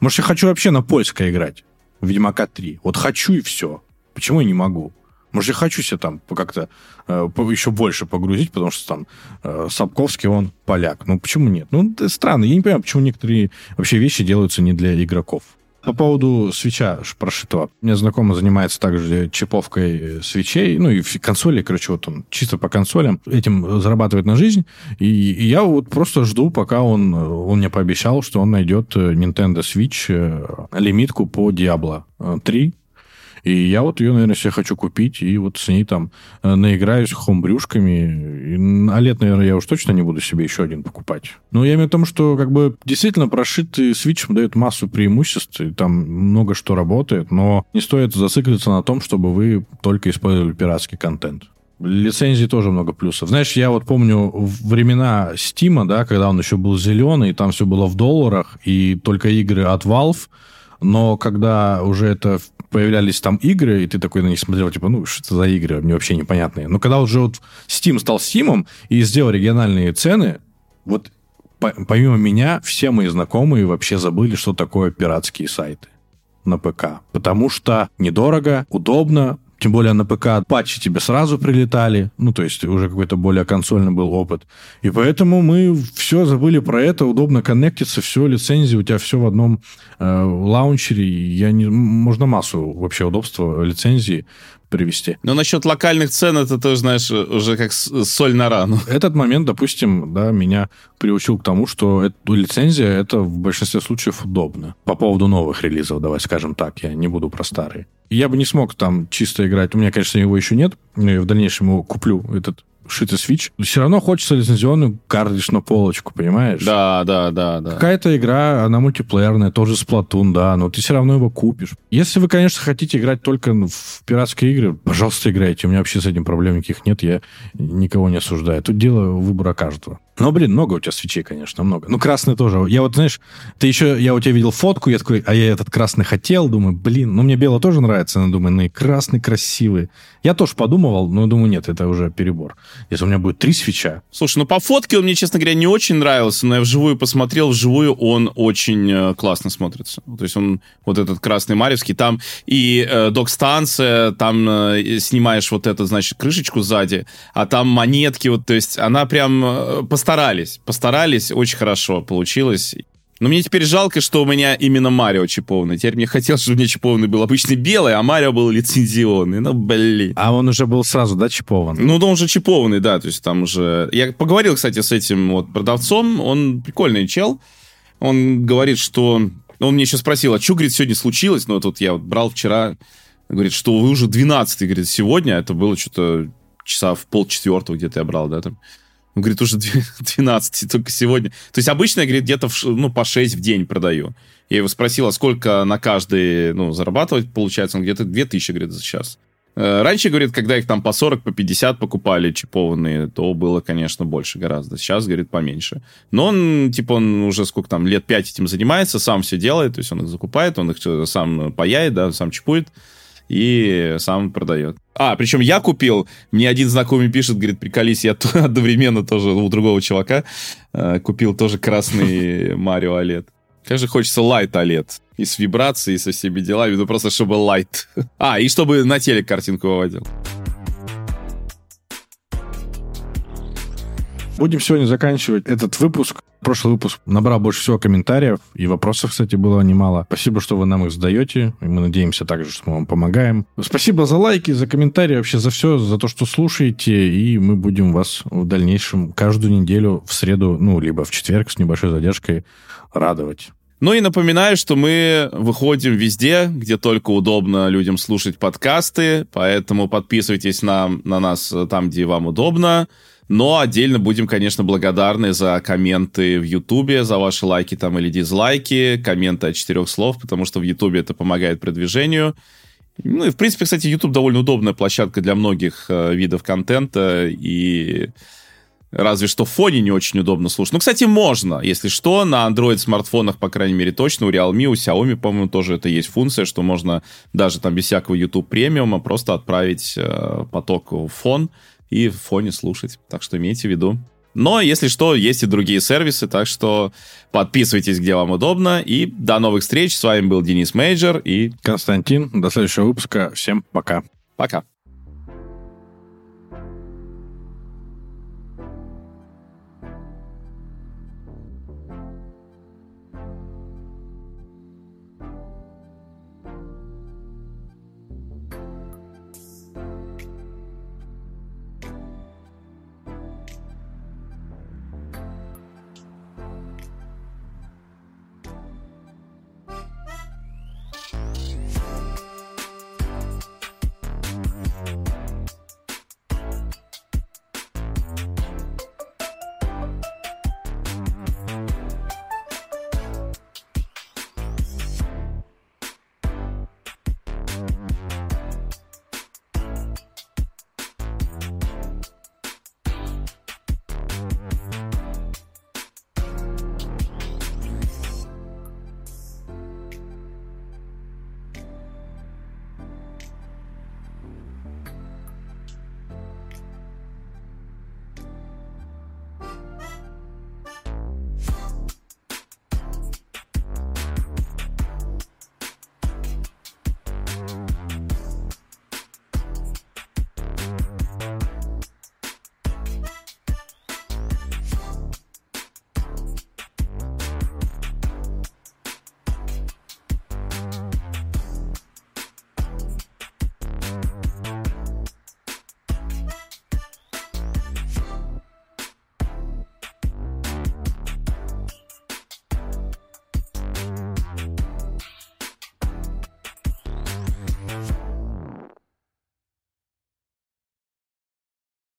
Может, я хочу вообще на польское играть? В Ведьмака 3. Вот хочу и все. Почему я не могу? Может, я хочу себе там как-то э, еще больше погрузить, потому что там э, Сапковский, он поляк. Ну, почему нет? Ну, это странно. Я не понимаю, почему некоторые вообще вещи делаются не для игроков. По поводу свеча прошитого. У меня знакомый занимается также чиповкой свечей, ну и консоли, короче, вот он чисто по консолям этим зарабатывает на жизнь. И, и я вот просто жду, пока он, он мне пообещал, что он найдет Nintendo Switch э, лимитку по Diablo 3 и я вот ее, наверное, себе хочу купить, и вот с ней там э, наиграюсь хомбрюшками. А лет, наверное, я уж точно не буду себе еще один покупать. Но я имею в виду, что как бы действительно прошитый Switch дает массу преимуществ, и там много что работает, но не стоит зациклиться на том, чтобы вы только использовали пиратский контент. Лицензии тоже много плюсов. Знаешь, я вот помню времена Стима, да, когда он еще был зеленый, там все было в долларах, и только игры от Valve, но когда уже это появлялись там игры, и ты такой на них смотрел, типа, ну, что это за игры, мне вообще непонятные. Но когда уже вот Steam стал Steam и сделал региональные цены, вот помимо меня, все мои знакомые вообще забыли, что такое пиратские сайты на ПК. Потому что недорого, удобно, тем более на ПК патчи тебе сразу прилетали, ну, то есть уже какой-то более консольный был опыт. И поэтому мы все забыли про это, удобно коннектиться, все, лицензии, у тебя все в одном э, лаунчере. Я не, можно массу вообще удобства лицензии привести. Но насчет локальных цен, это тоже, знаешь, уже как соль на рану. Этот момент, допустим, да, меня приучил к тому, что эту лицензия, это в большинстве случаев удобно. По поводу новых релизов, давай скажем так, я не буду про старые. Я бы не смог там чисто играть. У меня, конечно, его еще нет. Но я в дальнейшем его куплю, этот шитый Switch, все равно хочется лицензионную картридж на полочку, понимаешь? Да, да, да, да. Какая-то игра, она мультиплеерная, тоже Splatoon, да, но ты все равно его купишь. Если вы, конечно, хотите играть только в пиратские игры, пожалуйста, играйте. У меня вообще с этим проблем никаких нет, я никого не осуждаю. Тут дело выбора каждого. Но, блин, много у тебя свечей, конечно, много. Ну, красный тоже. Я вот, знаешь, ты еще, я у тебя видел фотку, я такой, а я этот красный хотел, думаю, блин, ну, мне белый тоже нравится, но думаю, ну, и красный красивый. Я тоже подумывал, но думаю, нет, это уже перебор. Если у меня будет три свеча. Слушай, ну, по фотке он мне, честно говоря, не очень нравился, но я вживую посмотрел, вживую он очень э, классно смотрится. То есть он, вот этот красный Марьевский, там и э, док-станция, там э, снимаешь вот эту, значит, крышечку сзади, а там монетки, вот, то есть она прям э, постарались, постарались, очень хорошо получилось. Но мне теперь жалко, что у меня именно Марио чипованный. Теперь мне хотелось, чтобы у меня чипованный был обычный белый, а Марио был лицензионный. Ну, блин. А он уже был сразу, да, чипован? Ну, да, он же чипованный, да. То есть там уже... Я поговорил, кстати, с этим вот продавцом. Он прикольный чел. Он говорит, что... Он мне еще спросил, а что, говорит, сегодня случилось? Ну, тут я вот брал вчера. Говорит, что вы уже 12 говорит, сегодня. Это было что-то часа в полчетвертого где-то я брал, да, там. Он говорит, уже 12, *laughs* только сегодня. То есть обычно, говорит, где-то ну, по 6 в день продаю. Я его спросил, а сколько на каждый ну, зарабатывать получается? Он где-то 2000, говорит, за час. Э, раньше, говорит, когда их там по 40, по 50 покупали чипованные, то было, конечно, больше гораздо. Сейчас, говорит, поменьше. Но он, типа, он уже сколько там, лет 5 этим занимается, сам все делает, то есть он их закупает, он их сам паяет, да, сам чипует и сам продает. А, причем я купил, мне один знакомый пишет, говорит, приколись, я *laughs* одновременно тоже у другого чувака э, купил тоже красный *laughs* Марио OLED. Как же хочется лайт OLED. И с вибрацией, и со всеми делами, ну просто чтобы лайт. *laughs* А, и чтобы на телек картинку выводил. Будем сегодня заканчивать этот выпуск. Прошлый выпуск набрал больше всего комментариев, и вопросов, кстати, было немало. Спасибо, что вы нам их задаете, и мы надеемся также, что мы вам помогаем. Спасибо за лайки, за комментарии, вообще за все, за то, что слушаете, и мы будем вас в дальнейшем каждую неделю в среду, ну, либо в четверг с небольшой задержкой радовать. Ну и напоминаю, что мы выходим везде, где только удобно людям слушать подкасты, поэтому подписывайтесь на, на нас там, где вам удобно. Но отдельно будем, конечно, благодарны за комменты в Ютубе, за ваши лайки там или дизлайки, комменты от четырех слов, потому что в Ютубе это помогает продвижению. Ну и, в принципе, кстати, YouTube довольно удобная площадка для многих э, видов контента, и разве что в фоне не очень удобно слушать. Ну, кстати, можно, если что, на Android-смартфонах, по крайней мере, точно, у Realme, у Xiaomi, по-моему, тоже это есть функция, что можно даже там без всякого YouTube премиума просто отправить э, поток в фон, и в фоне слушать. Так что имейте в виду. Но, если что, есть и другие сервисы, так что подписывайтесь, где вам удобно. И до новых встреч. С вами был Денис Мейджор и... Константин. До следующего выпуска. Всем пока. Пока.